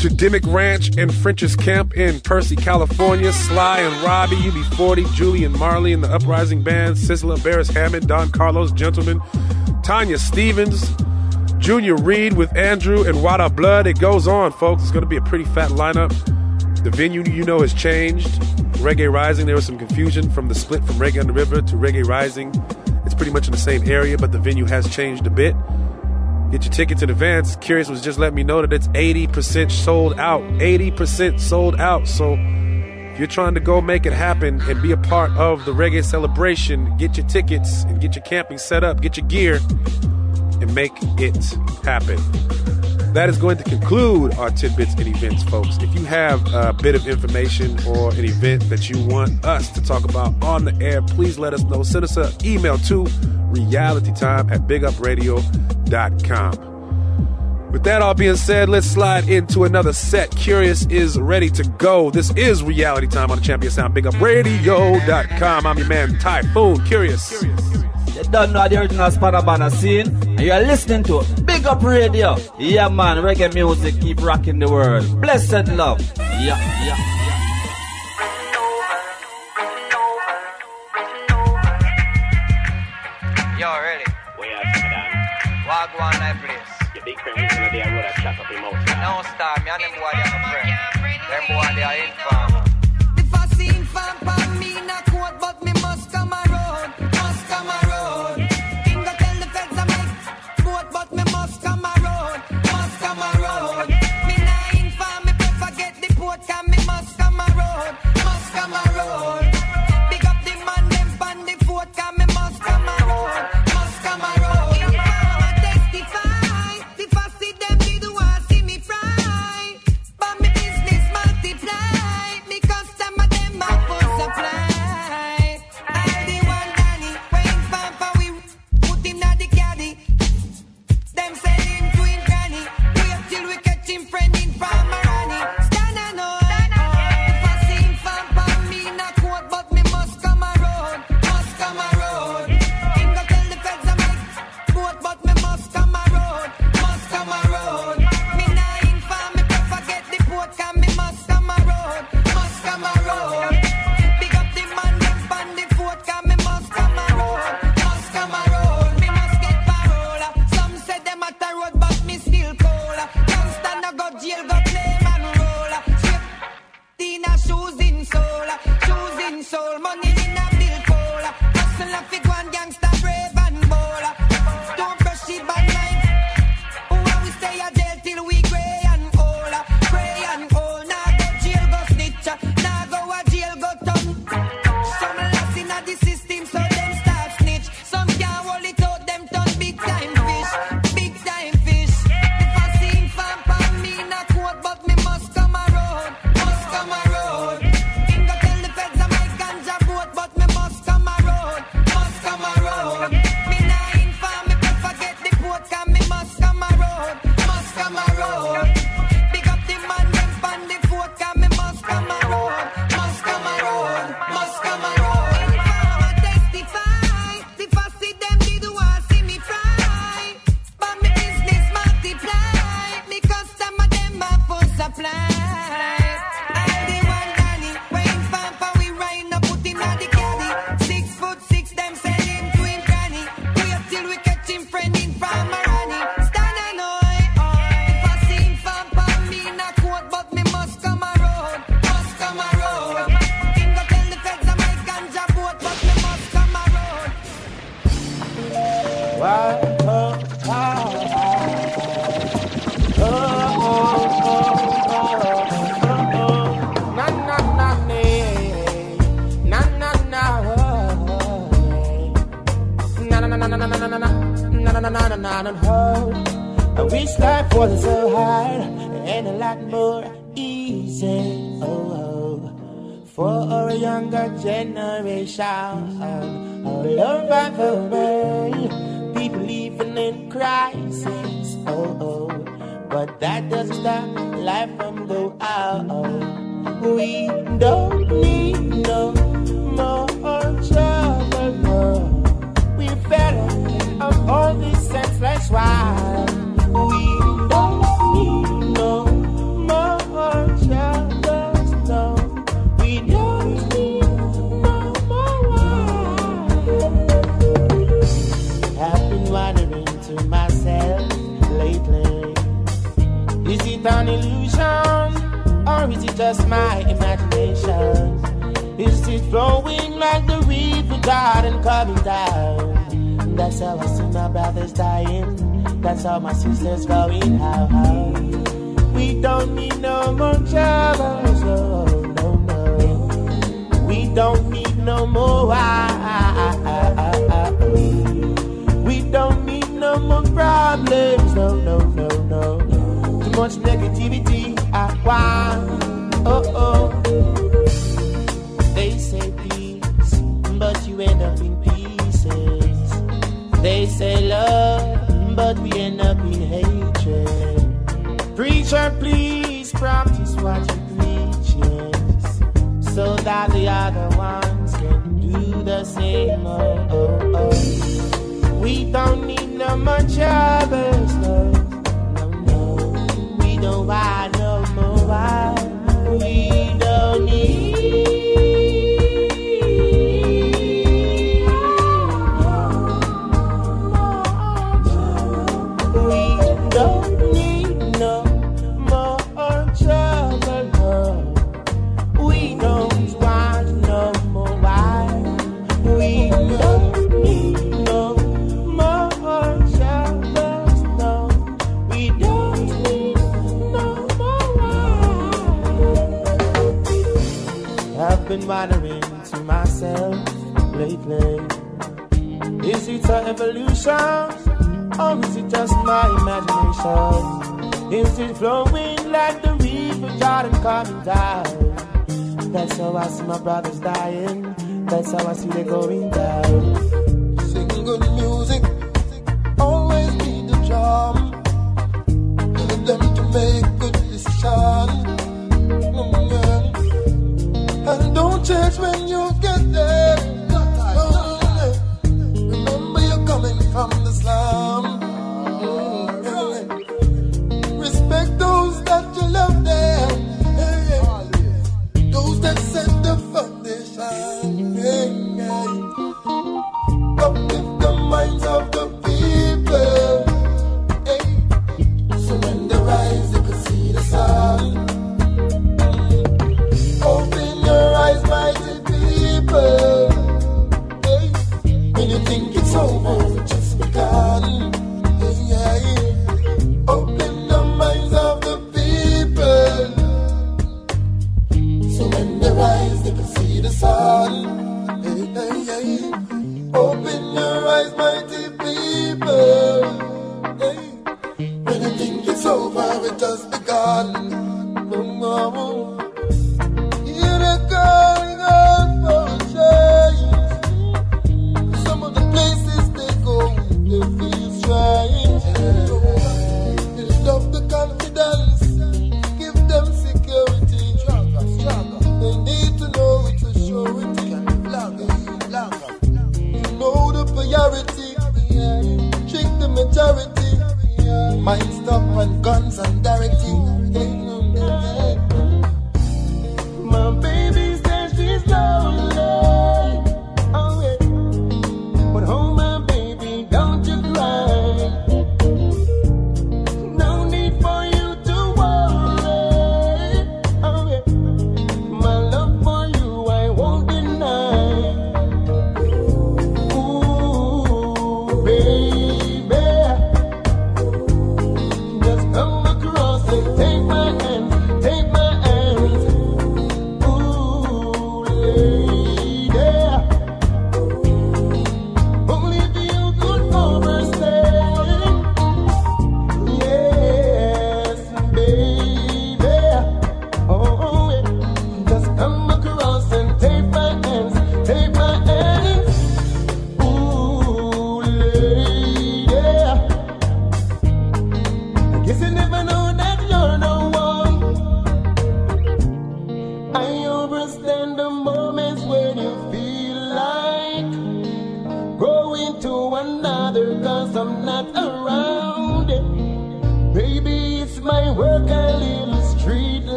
to Dimmick Ranch and French's Camp in Piercy, California. Sly and Robbie, UB40, Julian Marley and the Uprising Band, Sizzla, Beres Hammond, Don Carlos, Gentleman, Tanya Stephens, Junior Reid with Andrew and Wada Blood. It goes on, folks. It's going to be a pretty fat lineup. The venue, you know, has changed. Reggae Rising, there was some confusion from the split from Reggae on the River to Reggae Rising. It's pretty much in the same area, but the venue has changed a bit. Get your tickets in advance. Kurious was just letting me know that it's 80% sold out. 80% sold out. So you're trying to go make it happen and be a part of the reggae celebration, get your tickets and get your camping set up, get your gear, and make it happen. That is going to conclude our tidbits and events, folks. If you have a bit of information or an event that you want us to talk about on the air, please let us know. Send us an email to realitytime at bigupradio.com. With that all being said, let's slide into another set. Kurious is ready to go. This is Reality Time on the Champion Sound, bigupradio.com. I'm your man, Typhoon. Kurious. You don't know the original Spanabana scene, and you are listening to Big Up Radio. Yeah, man, reggae music keep rocking the world. Blessed love. Yeah, yeah. Yo, ready? Friend was gonna be a me and them boy, they are my friend. Them boy, they are inform. play? Is it an evolution? Or is it just my imagination? Is it flowing like the river Jordan coming down? That's how I see my brothers dying. That's how I see they going down.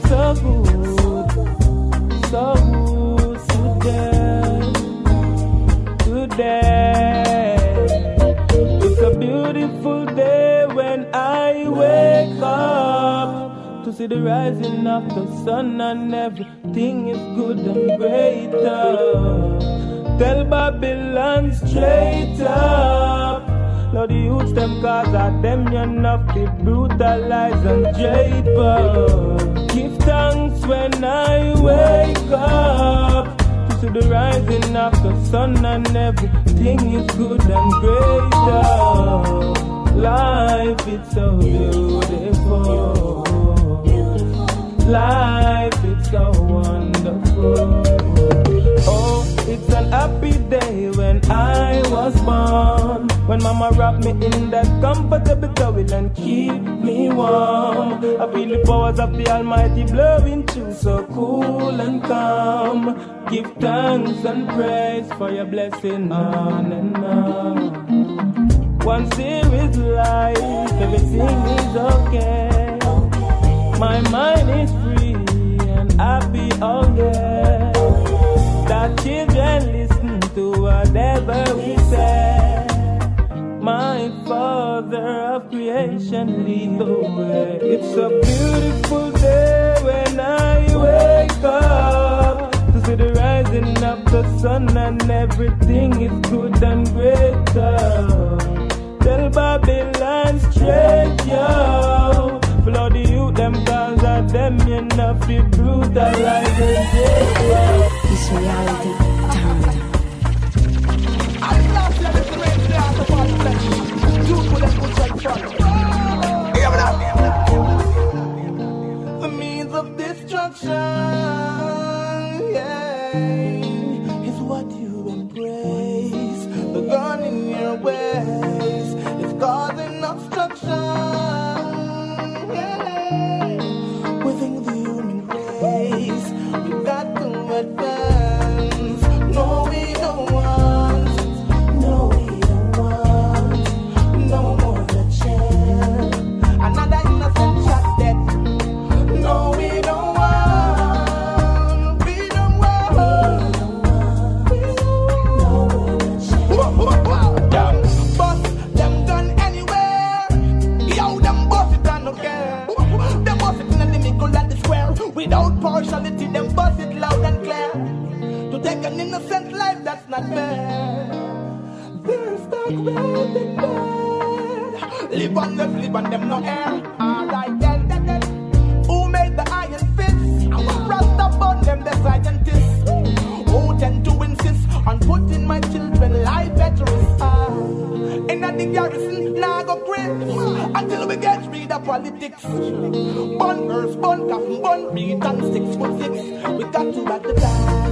feel so good, so good today, today. It's a beautiful day when I wake up to see the rising of the sun and everything is good and greater. Tell Babylon straight up. Lord, you youths them cause I them enough to brutalize and jade Thanks when I wake up to see the rising of the sun and everything is good and greater. Life it's so beautiful. Life it's so wonderful. It's an happy day when I was born. When mama wrapped me in that comfortable towel and keep me warm. I feel the powers of the Almighty blowing through so cool and calm. Give thanks and praise for your blessing on and on. Once here is life, everything is okay. My mind is free and happy, oh yeah. That children listen to whatever we say. My Father of creation lead the way. It's a beautiful day when I wake up to see the rising of the sun and everything is good and greater. Tell Babylon straight, yo. Flood the youth, them cause of them, you know, fi brutalize and jail. This reality The means of destruction, The bed. Live on them, live on them, no air. Alright, then, then, then. Who made the iron fist? Rasta burn them, the scientists. Who tend to insist on putting my children life at risk? Ah, in the garrison, now go quit until we get rid of politics. Bun girls, bun coffin, bun beat and six foot six. We got to back the dance.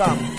On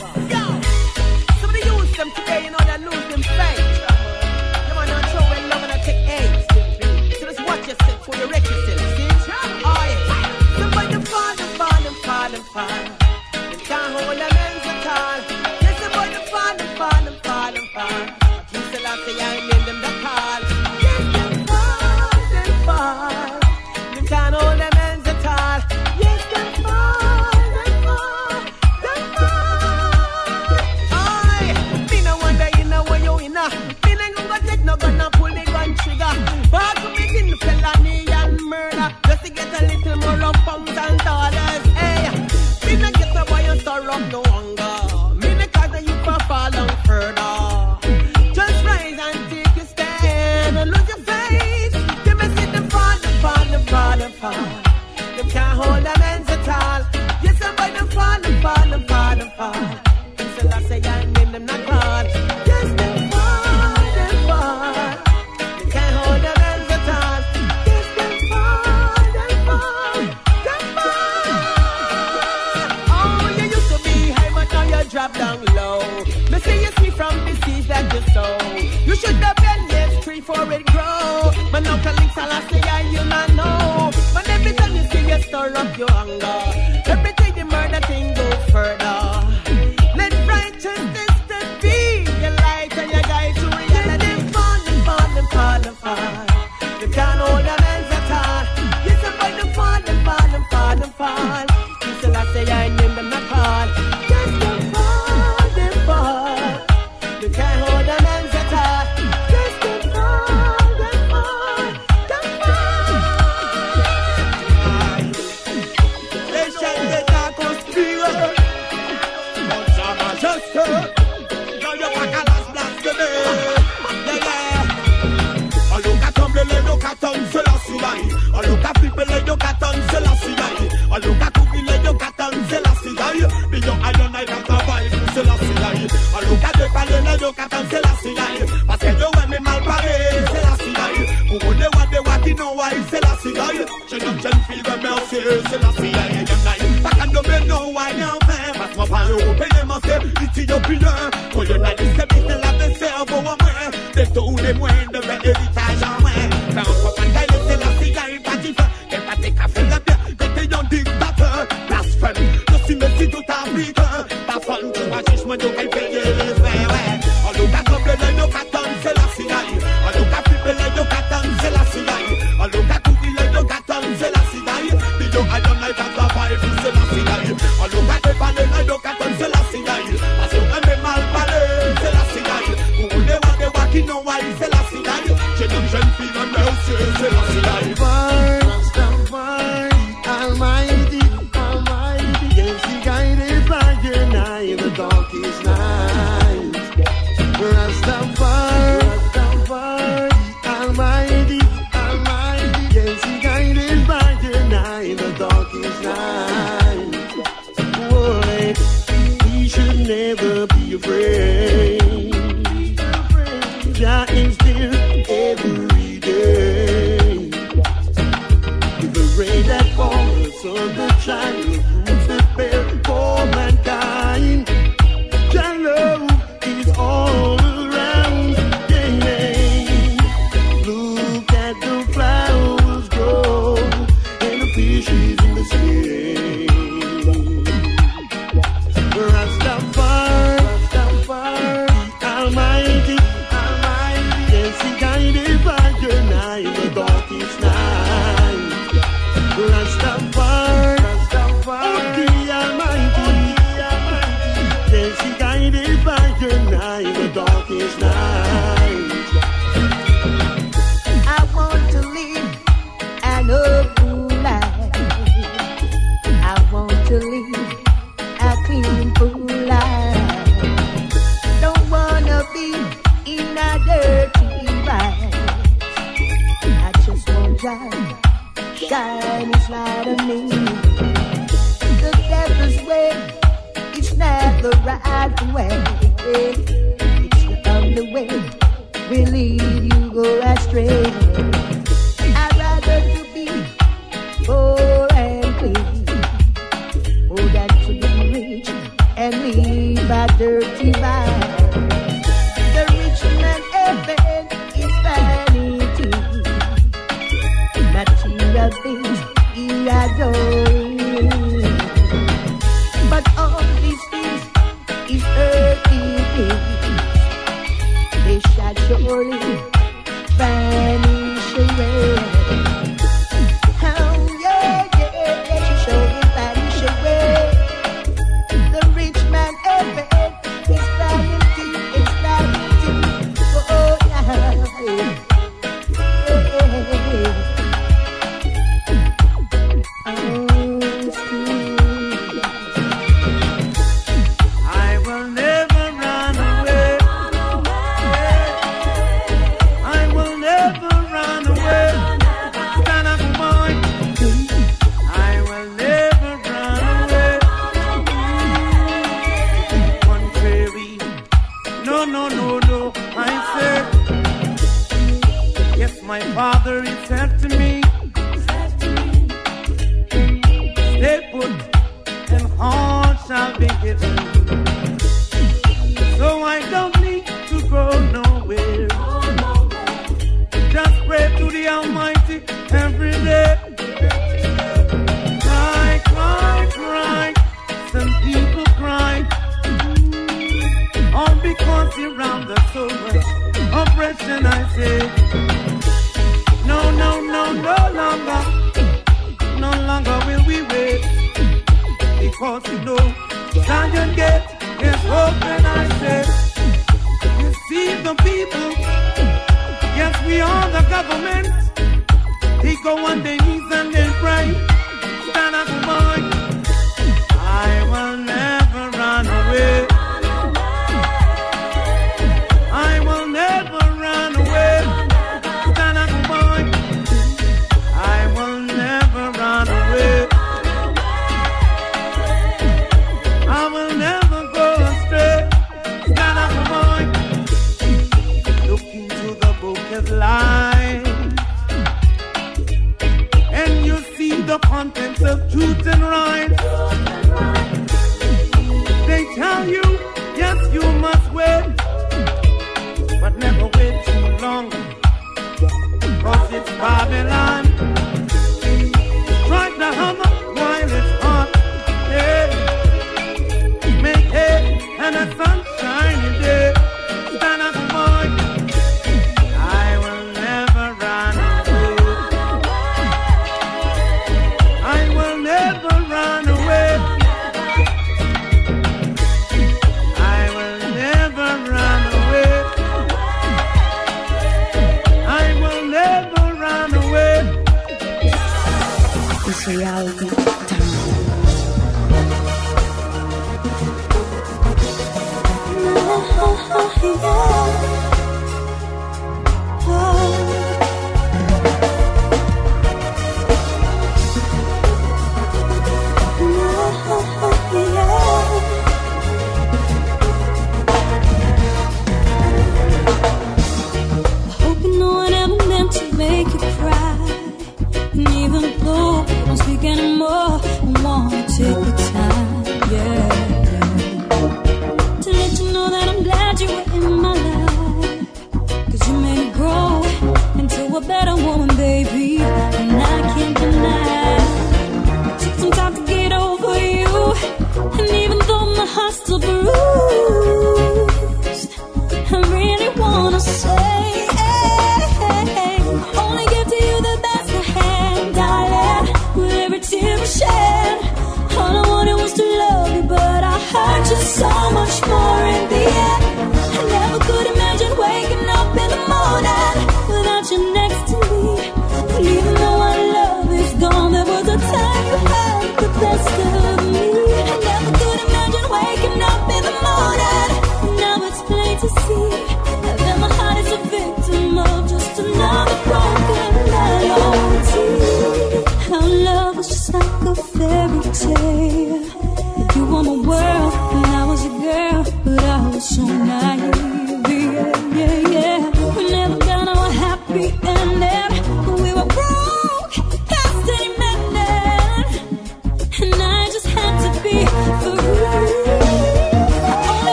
question I say. No, no, no, no longer. No longer will we wait. Because you know, Zion Gate is open, I say. You see the people. Yes, we are the government. They go on their knees and they pray. Stand up, boy. I will never run away.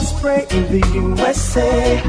just pray in the USA.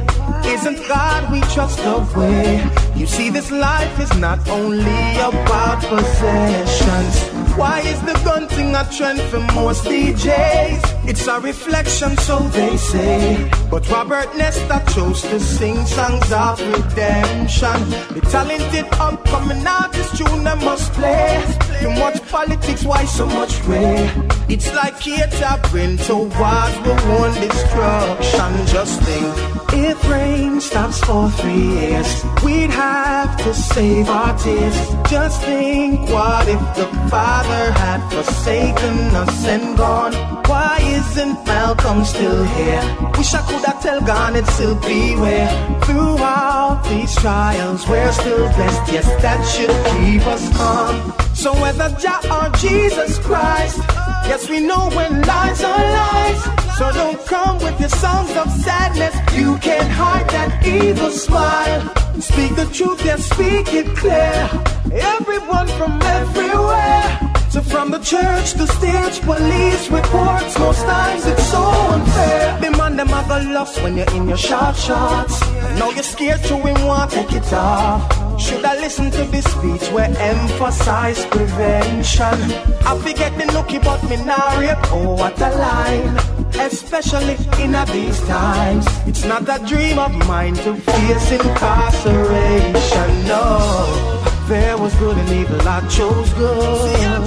Isn't God we trust the way? You see, this life is not only about possessions. Why is the gun thing a trend for most DJs? It's a reflection, so they say. But Robert Nesta chose to sing songs of redemption. The talented upcoming artist tune they must play you much politics, why so much rain? It's like it's happening towards the one destruction. Just think, if rain stops for three years, we'd have to save our tears. Just think, what if the Father had forsaken us and gone? Why isn't Malcolm still here? Wish I could have tell Garnett it still beware. Throughout these trials, we're still blessed. Yes, that should keep us calm. So whether Jah or Jesus Christ, yes, we know when lies are lies. So don't come with your songs of sadness. You can't hide that evil smile. Speak the truth, yes, speak it clear. Everyone from everywhere. So from the church to stage, police reports, most times it's so unfair. The man them have a lost when you're in your short shorts. Now you're scared to win one, take it off. Should I listen to this speech where emphasize prevention? I forget the nookie but me now rape. Oh what a line. Especially in these times. It's not a dream of mine to face incarceration. No. There was good and evil, I chose good. Yeah,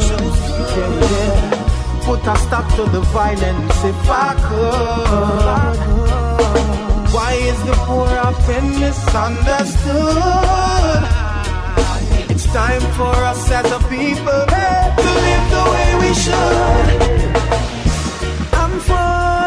yeah. Put a stop to the violence if I could. Why is the poor often misunderstood? It's time for us as a people to live the way we should. I'm falling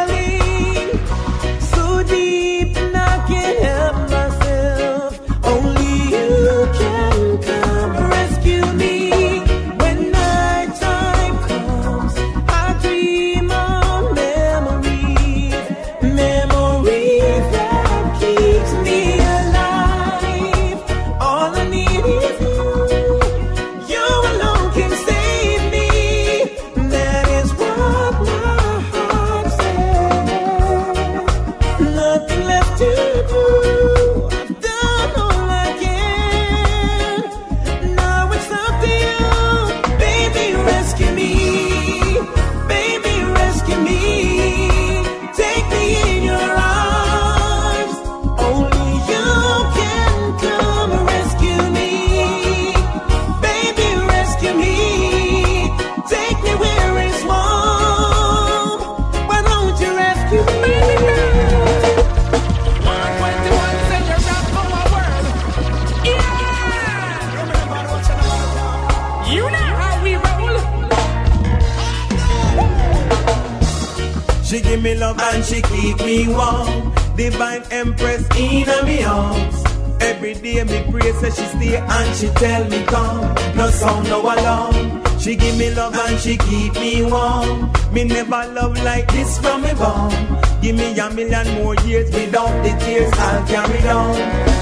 love and she keep me warm. Divine Empress in me arms. Every day me pray say she stay and she tell me come. No sound, no alarm. She give me love and she keep me warm. Me never love like this from me born. Give me a million more years without the tears I'll carry on.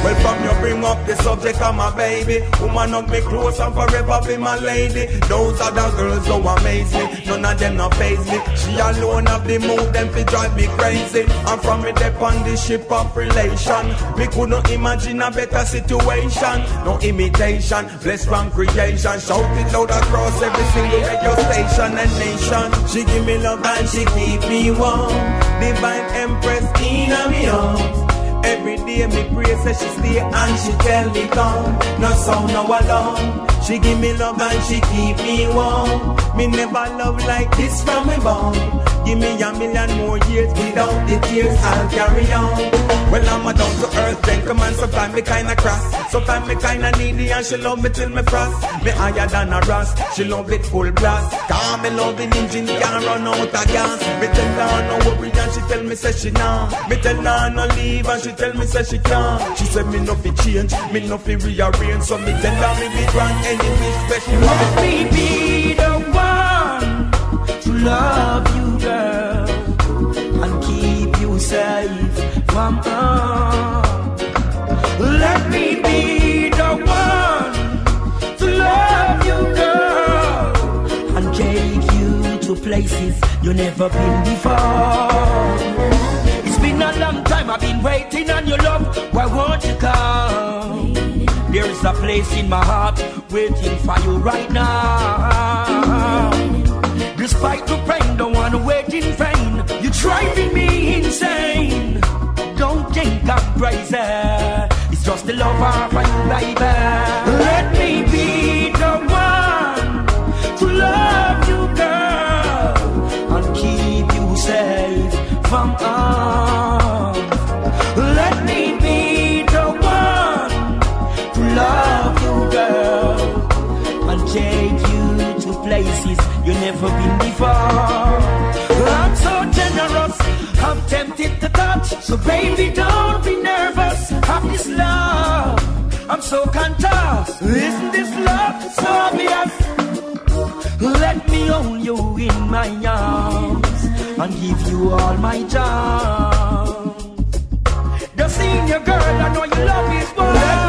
Well, from you bring up the subject of my baby. Woman of me close and forever be my lady. Those other girls so amaze me. None of them not phase me. She alone have the move them fi drive me crazy. And from me dep on the ship of relation. Me couldn't imagine a better situation. No imitation, blessed from creation. Shout it loud across every single radio station and nation. She give me love and she keep me warm. Divine Empress in me arms. Every day me pray say she stay and she tell me come. No sound, no alarm. She give me love and she keep me warm. Me never love like this from me born. Give me a million more years without the tears I'll carry on. Well I'm a down to earth gentleman. Sometimes me kinda cross, sometimes me kinda needy and she love me till me frost. Me higher than a rust, she love it full blast. Cause me loving engine can't run out of gas. Me tell her no worry and she tell me say she nah. Me tell her no leave and she tell me say she can't. She said me no fi change, me no fi rearrange. So me tell her me be grand enemy special. Let me be the one to love you, girl, and keep you safe from harm. Let me be the one to love you, girl, and take you to places you never been before. It's been a long time I've been waiting on your love. Why won't you come? There's a place in my heart waiting for you right now. Despite the pain, don't wanna vain. You're driving me insane. Don't think I'm crazy. It's just the love of you, baby. Let me be So baby, don't be nervous. I'm this love. I'm so contours. Isn't this love so obvious? Let me hold you in my arms and give you all my charm. The senior girl, I know you love is one.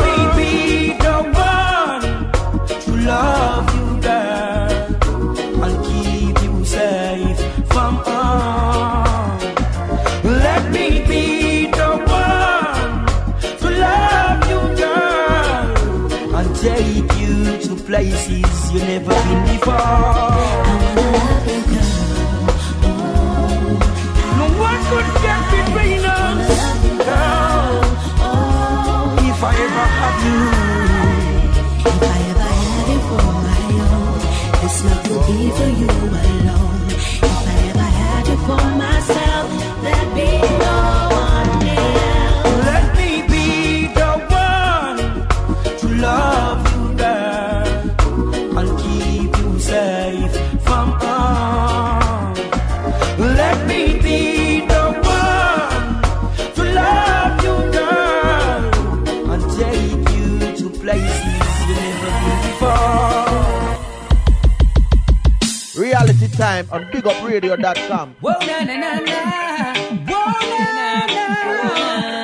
time on bigupradio.com. Whoa, na, na, na, na. Whoa, na, na, na.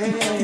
Him,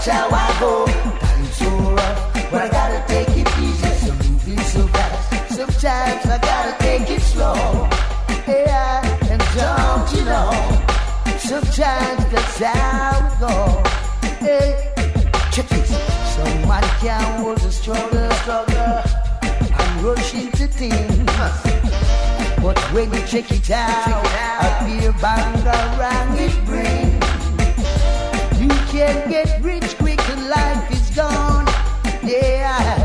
watch how I go. I'm so rough, but I gotta take it easy. So moving so fast, sometimes I gotta take it slow. Yeah, and don't you know? Sometimes that's how it goes. Hey, check this. Somebody can was a stronger, stronger. I'm rushing to things. But when you check it out, check it out. I feel bang around it brings and get rich quick and life is gone. Yeah.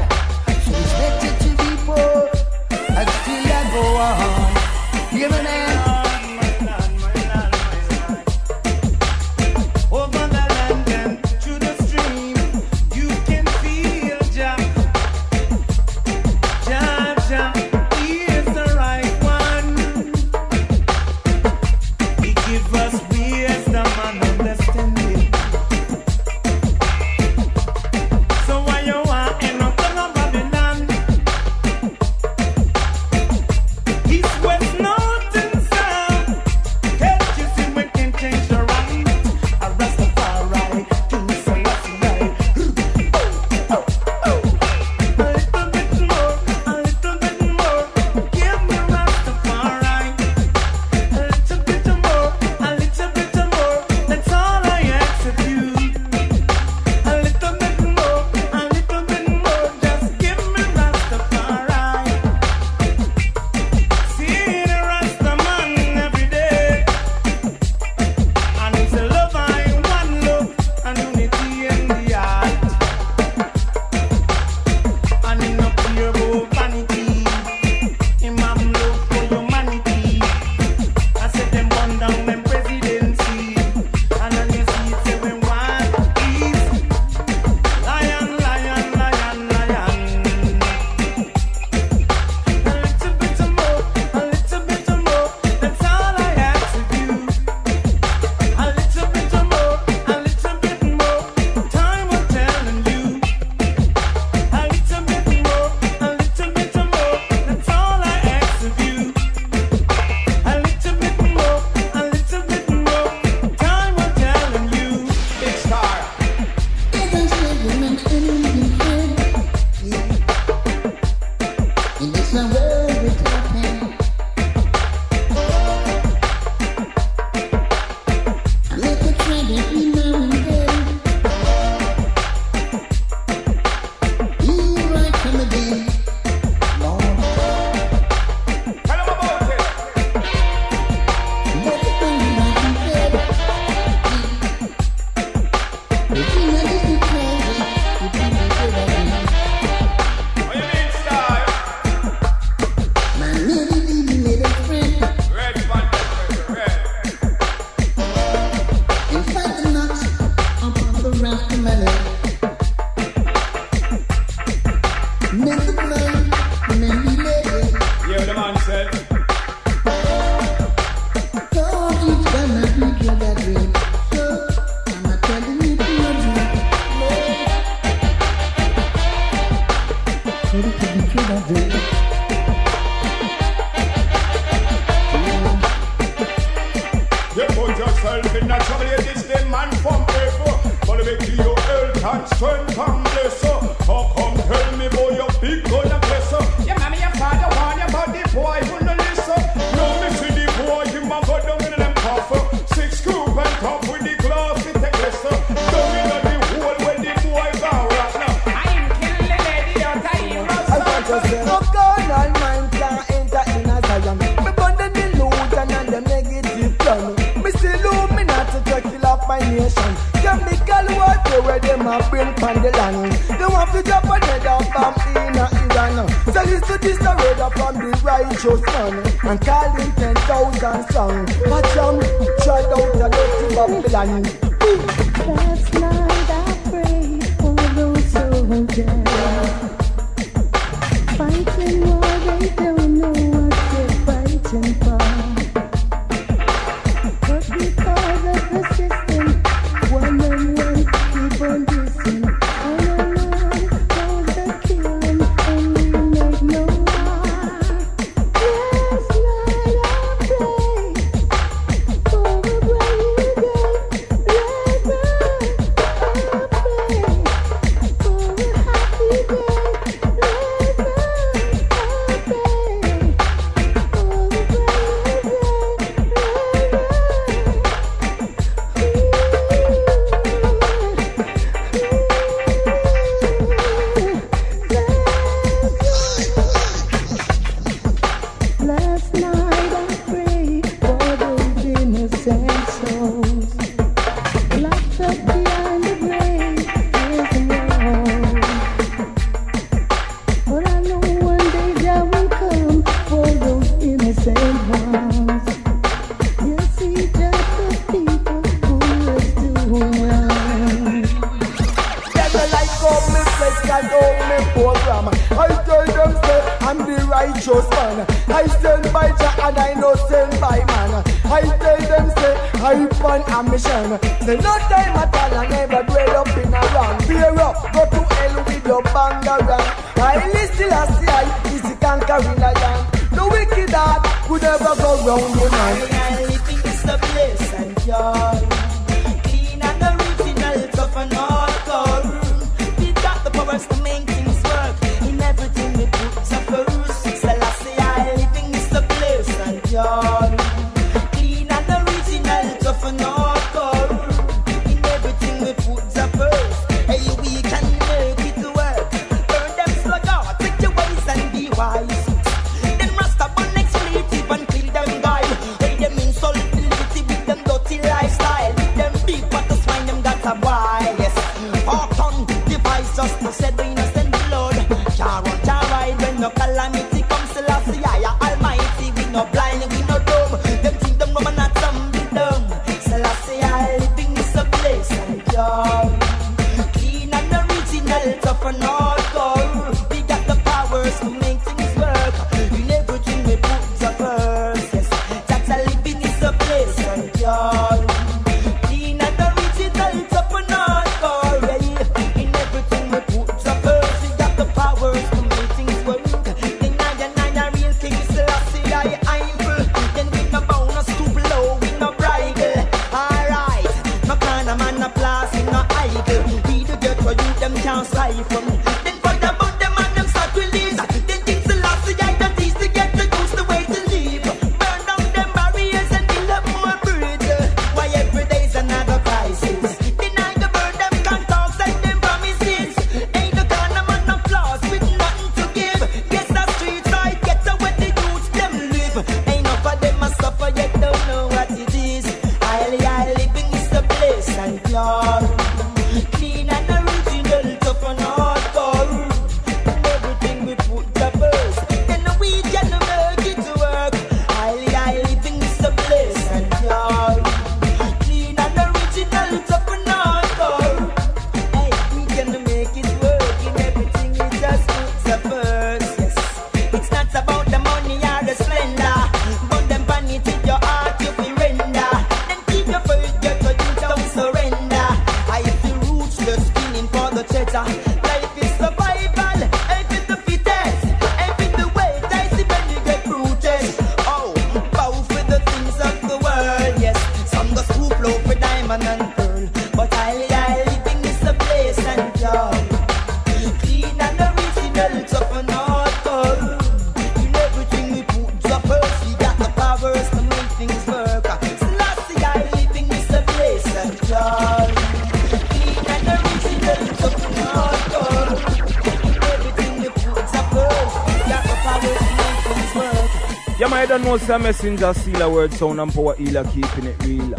Some messenger seal a word sound and power healer keeping it real.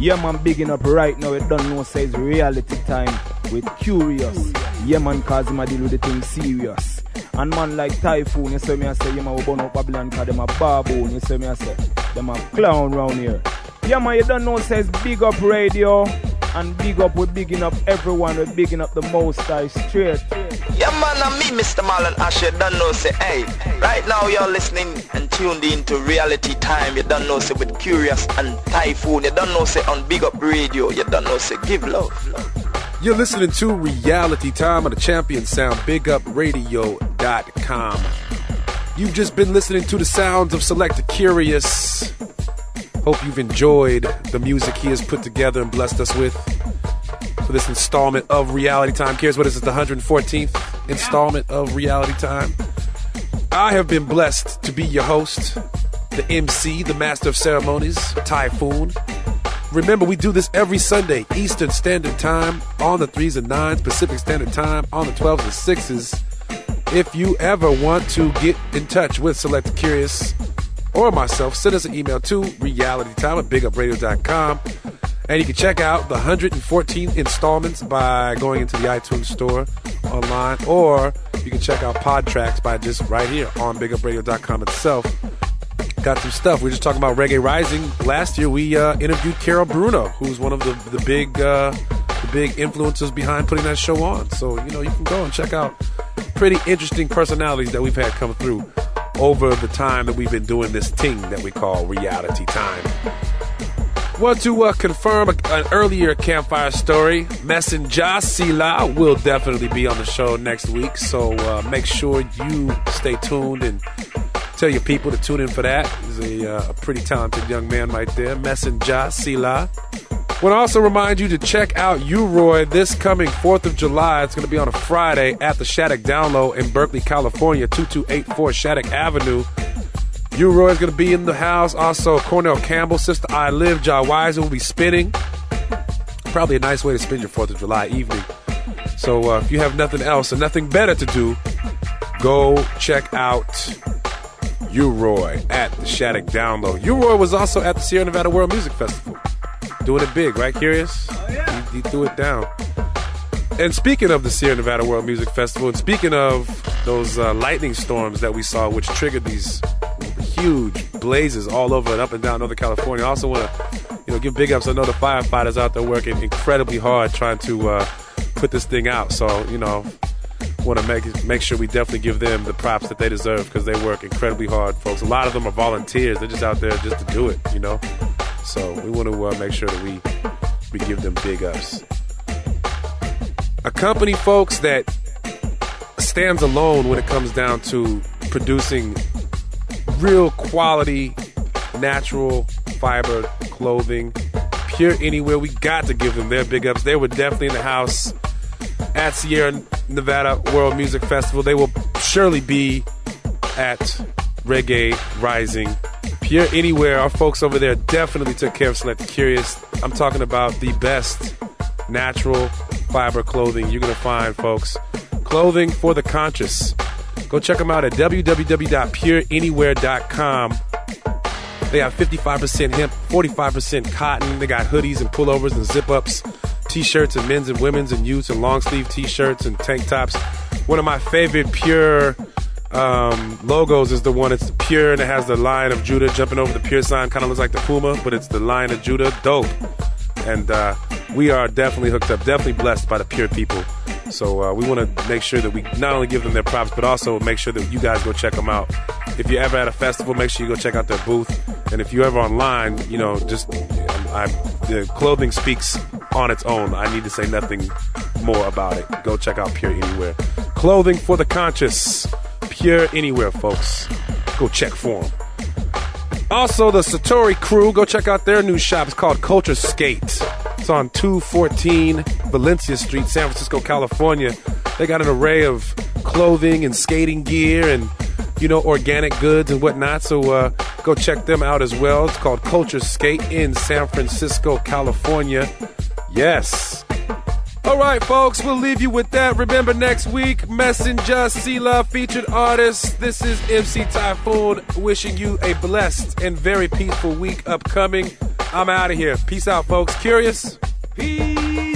Yeah man, bigging up right now, it don't know says reality time with Kurious. Yeah man, cause him a deal with the thing serious. And man like Typhoon, you see me I say, yeah man, we burn up Babylon cause them a baboon, you see me I say, them a clown round here. Yeah man, you don't know says big up radio. And big up, we're bigging up everyone, we're bigging up the most high straight. Me, Mr. Marlon Asher, don't know, say, hey, right now you're listening and tuned in to Reality Time. You don't know, say, with Kurious and Typhoon. You don't know, say, on Big Up Radio. You don't know, say, give love. You're listening to Reality Time on the Champion Sound, bigupradio.com. You've just been listening to the sounds of Selector Kurious. Hope you've enjoyed the music he has put together and blessed us with for this installment of Reality Time. Cares what is it, the 114th installment of Reality Time? I have been blessed to be your host, the MC, the master of ceremonies, Typhoon. Remember, we do this every Sunday, Eastern Standard Time, on the 3s and 9s, Pacific Standard Time, on the 12s and 6s. If you ever want to get in touch with Select Kurious or myself, send us an email to realitytime at bigupradio.com. And you can check out the 114th installments by going into the iTunes store online, or you can check out pod tracks by just right here on bigupradio.com itself. Got some stuff. We are just talking about Reggae Rising. Last year, we uh, interviewed Carol Bruno, who's one of the the big uh, the big influences behind putting that show on. So you know you can go and check out pretty interesting personalities that we've had come through over the time that we've been doing this thing that we call reality time. Want to uh, confirm a, an earlier campfire story? Messenjah Selah will definitely be on the show next week, so uh, make sure you stay tuned and tell your people to tune in for that. He's a, uh, a pretty talented young man right there, Messenjah Selah. Want to also remind you to check out U-Roy this coming 4th of July. It's going to be on a Friday at the Shattuck Down Low in Berkeley, California, 2284 Shattuck Avenue. U-Roy is going to be in the house. Also, Cornell Campbell, Sister I Live, Jai Weiser will be spinning. Probably a nice way to spend your 4th of July evening. So uh, if you have nothing else and nothing better to do, go check out U-Roy at the Shattuck Download. U-Roy was also at the Sierra Nevada World Music Festival. Doing it big, right, Kurious? Oh, yeah. He, he threw it down. And speaking of the Sierra Nevada World Music Festival, and speaking of those uh, lightning storms that we saw, which triggered these huge blazes all over and up and down Northern California, I also want to, you know, give big ups. I know the firefighters out there working incredibly hard trying to uh, put this thing out. So, you know, want to make make sure we definitely give them the props that they deserve because they work incredibly hard, folks. A lot of them are volunteers; they're just out there just to do it, you know. So we want to uh, make sure that we we give them big ups. A company, folks, that stands alone when it comes down to producing real quality, natural fiber clothing, pure anywhere. We got to give them their big ups. They were definitely in the house at Sierra Nevada World Music Festival. They will surely be at Reggae Rising. Pure Anywhere, our folks over there definitely took care of Select Kurious. I'm talking about the best natural fiber clothing you're going to find, folks. Clothing for the conscious. Go check them out at www.pureanywhere.com. They have 55% hemp, 45% cotton. They got hoodies and pullovers and zip ups, t shirts and men's and women's and youths and long sleeve t shirts and tank tops. One of my favorite pure um, logos is the one that's pure and it has the lion of Judah jumping over the pure sign. Kind of looks like the Puma, but it's the lion of Judah. Dope. And uh, we are definitely hooked up, definitely blessed by the pure people. So uh, we want to make sure that we not only give them their props, but also make sure that you guys go check them out. If you're ever at a festival, make sure you go check out their booth. And if you're ever online, you know, just I, the clothing speaks on its own. I need to say nothing more about it. Go check out Pure Anywhere. Clothing for the conscious. Pure Anywhere, folks. Go check for them. Also, the Satori crew, go check out their new shop. It's called Culture Skate. It's on 214 Valencia Street, San Francisco, California. They got an array of clothing and skating gear and, you know, organic goods and whatnot. So uh, go check them out as well. It's called Culture Skate in San Francisco, California. Yes. All right, folks, we'll leave you with that. Remember next week, Messenger, Love featured artist. This is MC Typhoon wishing you a blessed and very peaceful week upcoming. I'm out of here. Peace out, folks. Kurious? Peace.